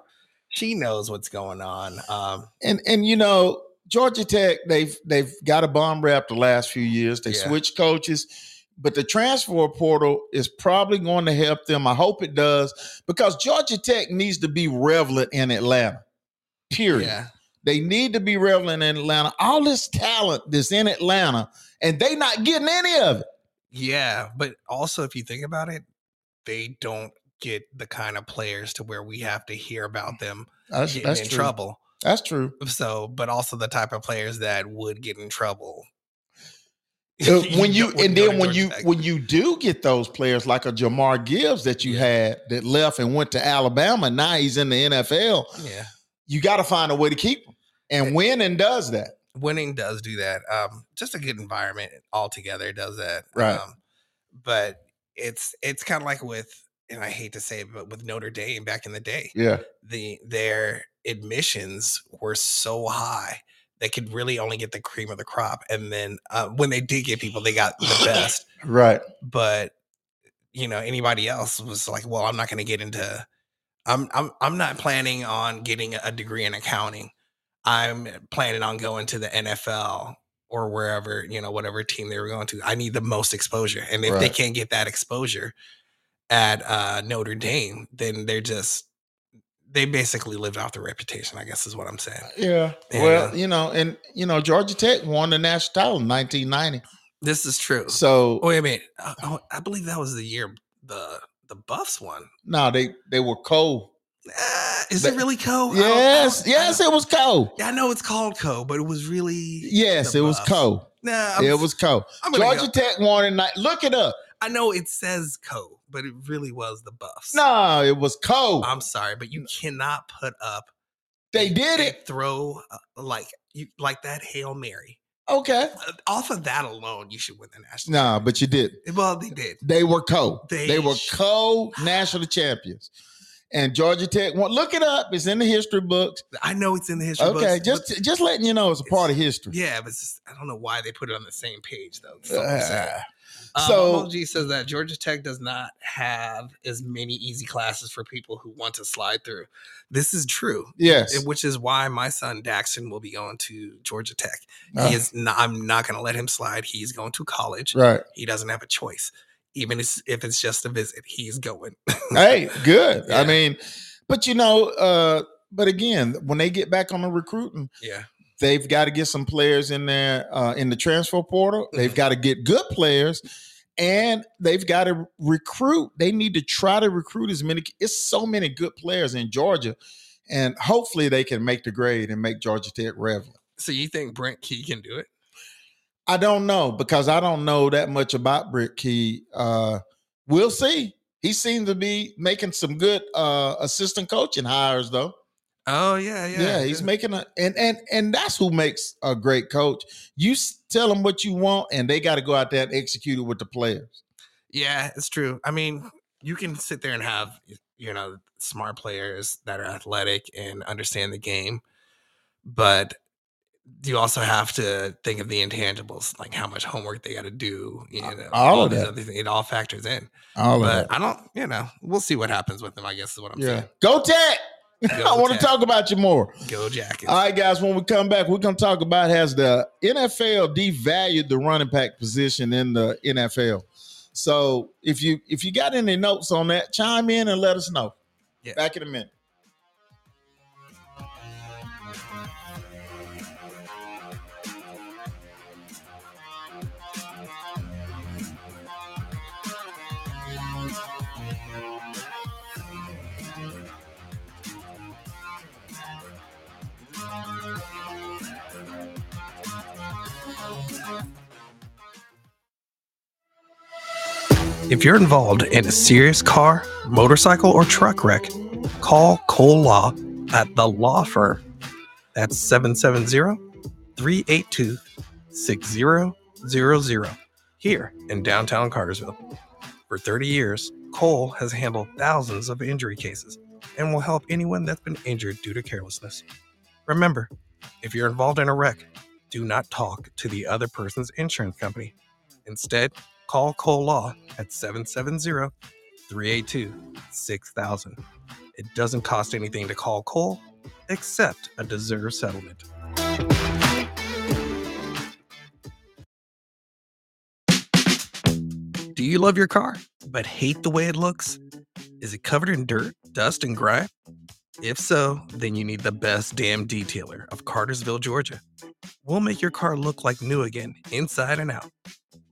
she knows what's going on. Um, And and you know, Georgia Tech, they've they've got a bomb rap the last few years. They Yeah. switched coaches, but the transfer portal is probably going to help them. I hope it does because Georgia Tech needs to be relevant in Atlanta. Period. yeah. They need to be relevant in Atlanta. All this talent that's in Atlanta, and they not getting any of it. Yeah, but also if you think about it, they don't get the kind of players to where we have to hear about them That's, getting that's in true. trouble. That's true. So, but also the type of players that would get in trouble. Uh, when you Wouldn't and then when you Tech. when you do get those players like a Jahmyr Gibbs that you Yeah. had that left and went to Alabama, now he's in the NFL. yeah, You got to find a way to keep him, and winning does that. winning does do that. Um, just a good environment altogether does that. Right. Um, but it's it's kind of like with, and I hate to say it, but with Notre Dame back in the day, Yeah, the their admissions were so high they could really only get the cream of the crop, and then uh, when they did get people, they got the best. right. But you know, anybody else was like, well, I'm not going to get into. I'm I'm I'm not planning on getting a degree in accounting. I'm planning on going to the NFL or wherever, you know, whatever team they were going to. I need the most exposure. And if they can't get that exposure at uh, Notre Dame, then they're just they basically lived off their reputation, I guess is what I'm saying. Yeah. Yeah. Well, you know, and you know, Georgia Tech won the national title in 1990. This is true. So wait a minute. Uh, oh, I believe that was the year the the Buffs won. no, they they were cold. Uh, is That- it really Co? I don't- I Yes, don't- I yes, it was cold. Yeah, I know it's called Co, but it was really Yes, it was cold. Nah, I'm, It was. I'm Georgia go- Tech won in night. Look it up. I know it says Co, but it really was the Buffs. No, it was cold. I'm sorry, but you cannot put up They did it. throw uh, like you like that hail mary. Okay. Uh, Off of that alone, you should win the national. Nah, but you did. Well, they did. They were co. They, They were co national champions. And Georgia Tech, look it up. It's in the history books. I know it's in the history Okay, books. just just letting you know it's a part of history. yeah, but just, I don't know why they put it on the same page though. It's Um, So- G says that Georgia Tech does not have as many easy classes for people who want to slide through. This is true, yes. which is why my son Daxton will be going to Georgia Tech. Uh, He is not, I'm not going to let him slide. He's going to college. right. He doesn't have a choice, even if if it's just a visit. He's going. Hey, good. I mean, but you know, uh, but again, when they get back on the recruiting, yeah, they've got to get some players in there uh, in the transfer portal. They've Mhm. got to get good players, and they've got to recruit. They need to try to recruit as many. It's so many good players in Georgia, and hopefully they can make the grade and make Georgia Tech relevant. So you think Brent Key can do it? I don't know because I don't know that much about Britt Key. Uh, we'll see. He seems to be making some good uh, assistant coaching hires, though. Oh yeah, yeah. Yeah, he's making a and and and that's who makes a great coach. You tell them what you want, and they got to go out there and execute it with the players. Yeah, it's true. I mean, you can sit there and have you know smart players that are athletic and understand the game, but you also have to think of the intangibles, like how much homework they got to do. You know, all of these that. things. It all factors in. All But I don't, you know, we'll see what happens with them. I guess is what I'm Yeah, saying. go Tech. I want to talk about you more. Go Jackets. All right, guys. When we come back, we're gonna talk about has the NFL devalued the running back position in the NFL. So if you if you got any notes on that, chime in and let us know. Yeah. Back in a minute. If you're involved in a serious car, motorcycle, or truck wreck, call Cole Law at the law firm. That's 770 382 6000 here in downtown Cartersville. For 30 years, Cole has handled thousands of injury cases and will help anyone that's been injured due to carelessness. Remember, if you're involved in a wreck, do not talk to the other person's insurance company. Instead, call Cole Law at 770 382 6000. It doesn't cost anything to call Cole except a deserved settlement. Do you love your car but hate the way it looks? Is it covered in dirt, dust, and grime? If so, then you need the best damn detailer of Cartersville, Georgia. We'll make your car look like new again, inside and out.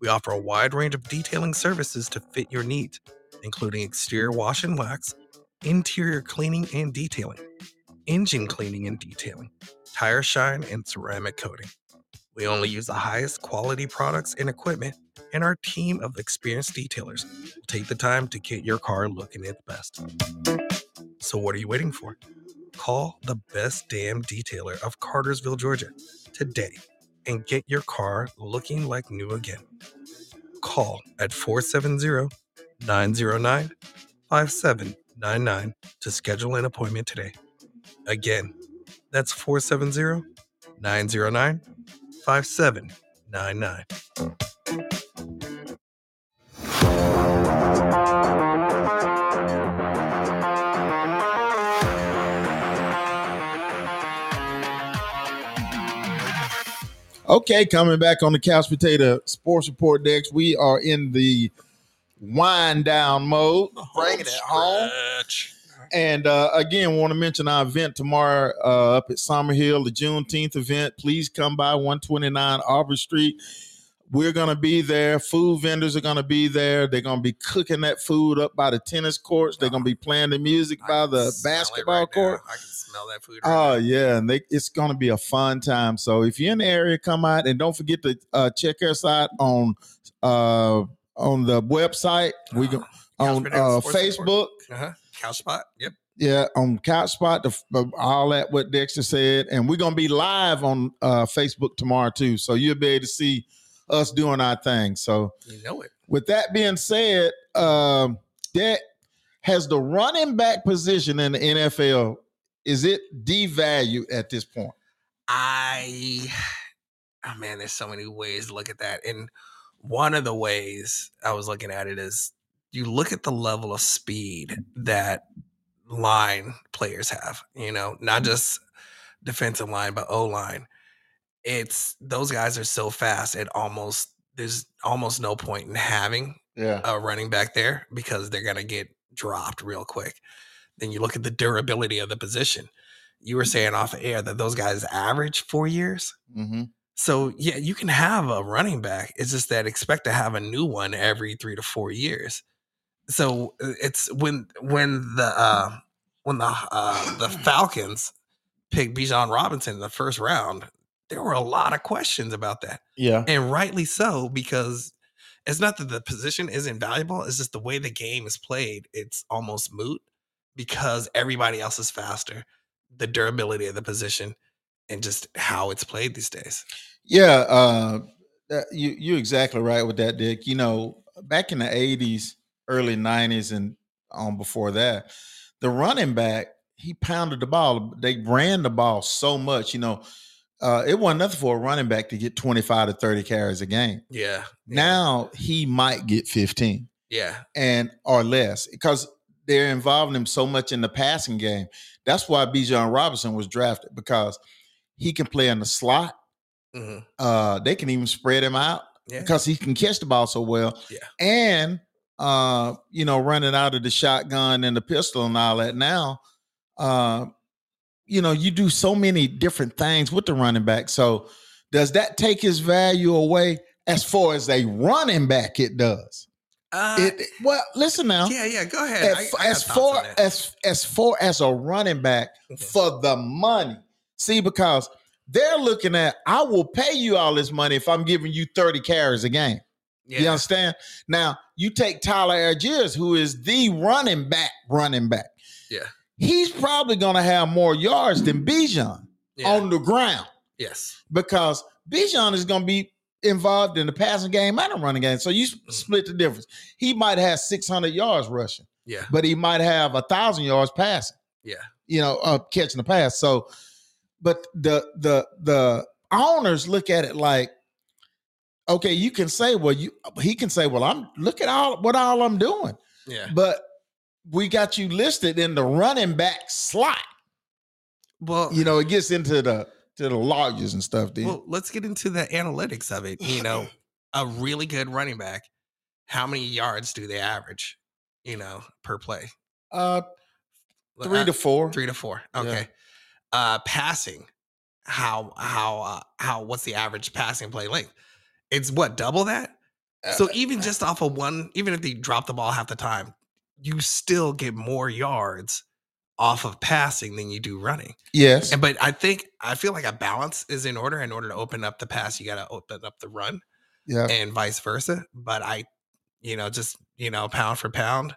We offer a wide range of detailing services to fit your needs, including exterior wash and wax, interior cleaning and detailing, engine cleaning and detailing, tire shine, and ceramic coating. We only use the highest quality products and equipment, and our team of experienced detailers will take the time to get your car looking its best. So, what are you waiting for? Call the best damn detailer of Cartersville, Georgia today and get your car looking like new again. Call at 470 909 5799 to schedule an appointment today. Again, that's 470 909 5799. Okay, coming back on the Couch Potato Sports Report Dex, we are in the wind down mode, bringing it home. And uh, again, want to mention our event tomorrow uh, up at Summer Hill, the Juneteenth event. Please come by 129 Aubrey Street. We're going to be there. Food vendors are going to be there. They're going to be cooking that food up by the tennis courts. They're going to be playing the music by the basketball court. I can smell that food. Oh yeah, and they, it's going to be a fun time. So if you're in the area, come out and don't forget to uh, check us out on uh, on the website. We go on uh, Facebook. Uh-huh. Yep. Yeah, on Couch Spot, the, all that what Dexter said, and we're gonna be live on uh, Facebook tomorrow too, so you'll be able to see us doing our thing. So you know it. With that being said, um, that has the running back position in the NFL is it devalued at this point? I, oh man, there's so many ways to look at that, and one of the ways I was looking at it is you look at the level of speed that line players have, you know, not just defensive line, but O line. It's those guys are so fast, it almost there's almost no point in having yeah. a running back there because they're gonna get dropped real quick. Then you look at the durability of the position. You were saying off air that those guys average four years. Mm-hmm. So yeah, you can have a running back. It's just that expect to have a new one every three to four years. So uh, it's when when the uh, when the uh, the Falcons picked Bijan Robinson in the first round, there were a lot of questions about that. Yeah, and rightly so because it's not that the position isn't valuable. It's just the way the game is played. It's almost moot because everybody else is faster. The durability of the position and just how it's played these days. Yeah, uh, you you're exactly right with that, Dick. You know, back in the '80s, early '90s, and on before that, the running back he pounded the ball. They ran the ball so much. You know, uh, it wasn't nothing for a running back to get 25 to 30 carries a game. Yeah. yeah. Now he might get 15. Yeah. And or less because they're involving him so much in the passing game. That's why Bijan Robinson was drafted because he can play in the slot. Mm-hmm. Uh, they can even spread him out yeah. because he can catch the ball so well. Yeah. And uh, you know, running out of the shotgun and the pistol and all that. Now, uh, you know, you do so many different things with the running back. So, does that take his value away as far as a running back? It does. Uh, it, well, listen now. Yeah, yeah. Go ahead. As, I, I as far as as far as a running back for the money, see, because they're looking at, I will pay you all this money if I'm giving you 30 carries a game. Yeah. You understand? Now, you take Tyler Allgeier, who is the running back, running back. Yeah. He's probably going to have more yards than Bijan yeah. on the ground. Yes. Because Bijan is going to be involved in the passing game and the running game. So you mm. split the difference. He might have 600 yards rushing. Yeah. But he might have a thousand yards passing. Yeah. You know, uh, catching the pass. So, but the the the owners look at it like, okay, you can say, well, you he can say, well, I'm look at all what all I'm doing. Yeah. But we got you listed in the running back slot. Well, you know, it gets into the to the lawyers and stuff. Then. Well, let's get into the analytics of it. You know, a really good running back, how many yards do they average? You know, per play. Uh, three uh, to four. Three to four. Okay. Yeah. Uh, passing. How how uh, how? What's the average passing play length? It's what double that. So uh, even just off of one, even if they drop the ball half the time, you still get more yards off of passing than you do running. Yes. And, but I think I feel like a balance is in order. In order to open up the pass, you got to open up the run. Yeah. And vice versa. But I, you know, just you know, pound for pound,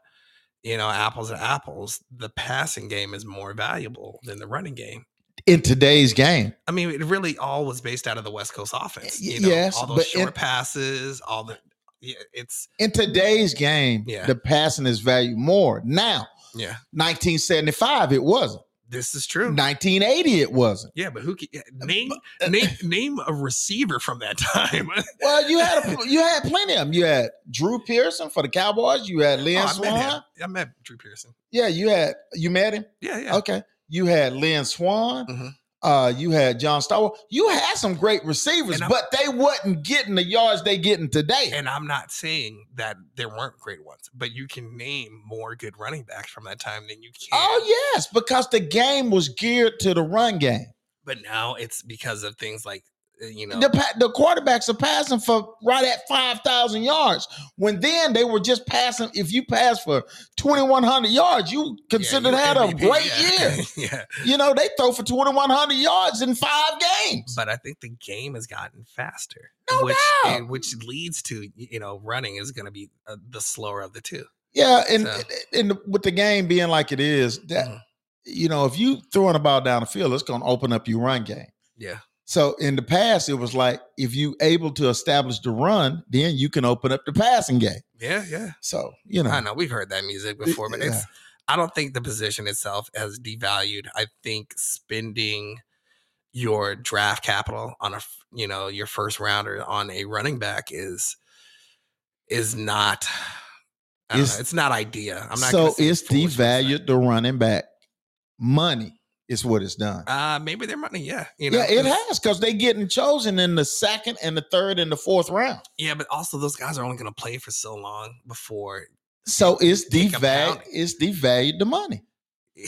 you know, apples to apples, the passing game is more valuable than the running game in today's game. I mean, it really all was based out of the West Coast eh, offense. You know, yes, all those short in, passes, all the yeah, it's in today's game. Yeah. the passing is valued more now. Yeah. 1975, it wasn't. This is true. 1980, it wasn't. Yeah, but who can, name uh, name name a receiver from that time? well, you had a, you had plenty of them. You had Drew Pearson for the Cowboys. You had Lynn oh, I Swann. Met I met Drew Pearson. Yeah, you had you met him. Yeah, yeah. Okay, you had Lynn Swann. Mm-hmm. Uh, you had John Stallworth. You had some great receivers, but they wasn't getting the yards they getting today. And I'm not saying that there weren't great ones, but you can name more good running backs from that time than you can. Oh yes, because the game was geared to the run game. But now it's because of things like you know the the quarterbacks are passing for right at five thousand yards. When then they were just passing. If you pass for twenty one hundred yards, you consider yeah, that MVP, a great yeah. year. yeah, you know they throw for twenty one hundred yards in five games. But I think the game has gotten faster, no which doubt. which leads to you know running is going to be uh, the slower of the two. Yeah, and, So- and with the game being like it is, that Mhm. you know, if you throwing a ball down the field, it's going to open up your run game. Yeah. So in the past, it was like if you able to establish the run, then you can open up the passing game. Yeah, yeah. So you know, I know we've heard that music before, but yeah. it's I don't think the position itself has devalued. I think spending your draft capital on a you know your first rounder on a running back is is not It's- know, it's not idea. I'm not so it's foolish per se. devalued the running back money is what it's done. Uh maybe their money, yeah. You know, yeah, it has because they getting chosen in the second and the third and the fourth round. Yeah, but also those guys are only gonna play for so long before So it's devalued. It's devalued the money.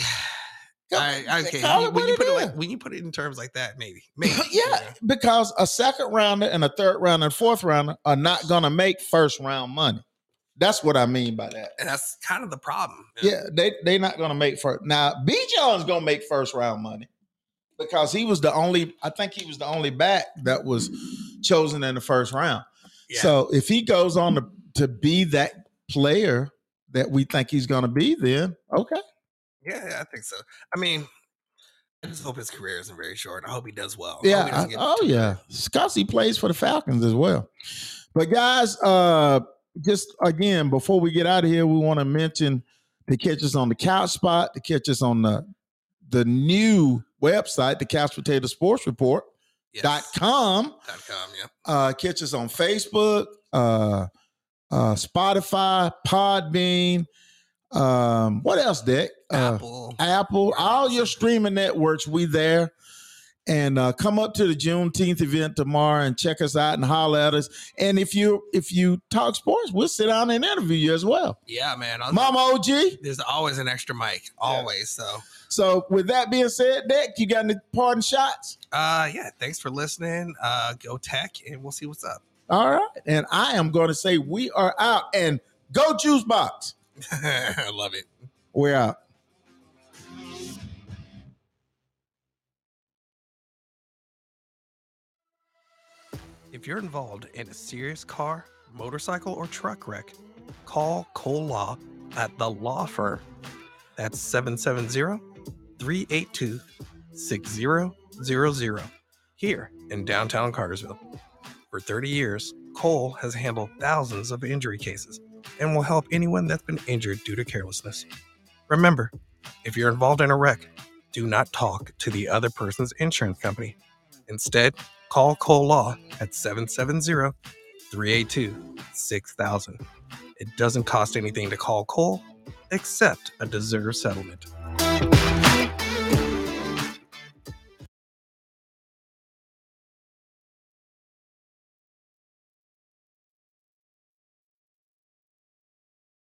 I, okay, when, when you it put it like when you put it in terms like that, maybe, maybe, you yeah, know. because a second rounder and a third rounder and fourth rounder are not going to make first round money. That's what I mean by that. and that's kind of the problem. Yeah, they they're not going to make first. Now, B. John's going to make first round money because he was the only. I think he was the only back that was chosen in the first round. Yeah. So if he goes on to to be that player that we think he's going to be, then okay. Yeah, yeah, I think so. I mean, I just hope his career isn't very short. I hope he does well. I hope he Yeah. I- oh yeah. Scotty plays for the Falcons as well. But guys, uh just again, before we get out of here, we want to mention to catch us on the couch spot, to catch us on the the new website, the Couch Potato Sports Report Yes. dot com. Dot com. Yeah. Uh, catch us on Facebook, uh, uh, Spotify, Podbean. Um, what else, Dick? Uh, Apple. Apple, all your streaming networks, we there. And uh, come up to the Juneteenth event tomorrow and check us out and holler at us. And if you if you talk sports, we'll sit down and interview you as well. Yeah, man. I was- Mama OG. There's always an extra mic. Always. So, So with that being said, Dick, you got any parting shots? uh, yeah. Thanks for listening. Uh, go tech, and we'll see what's up. All right. And I am going to say we are out and go juice box. I love it. We're out. If you're involved in a serious car, motorcycle, or truck wreck, call Cole Law at the Law Firm. That's 770 382 6000 here in downtown Cartersville. For 30 years, Cole has handled thousands of injury cases and will help anyone that's been injured due to carelessness. Remember, if you're involved in a wreck, do not talk to the other person's insurance company. Instead, call Cole Law at 770 382 6000. It doesn't cost anything to call Cole except a deserved settlement.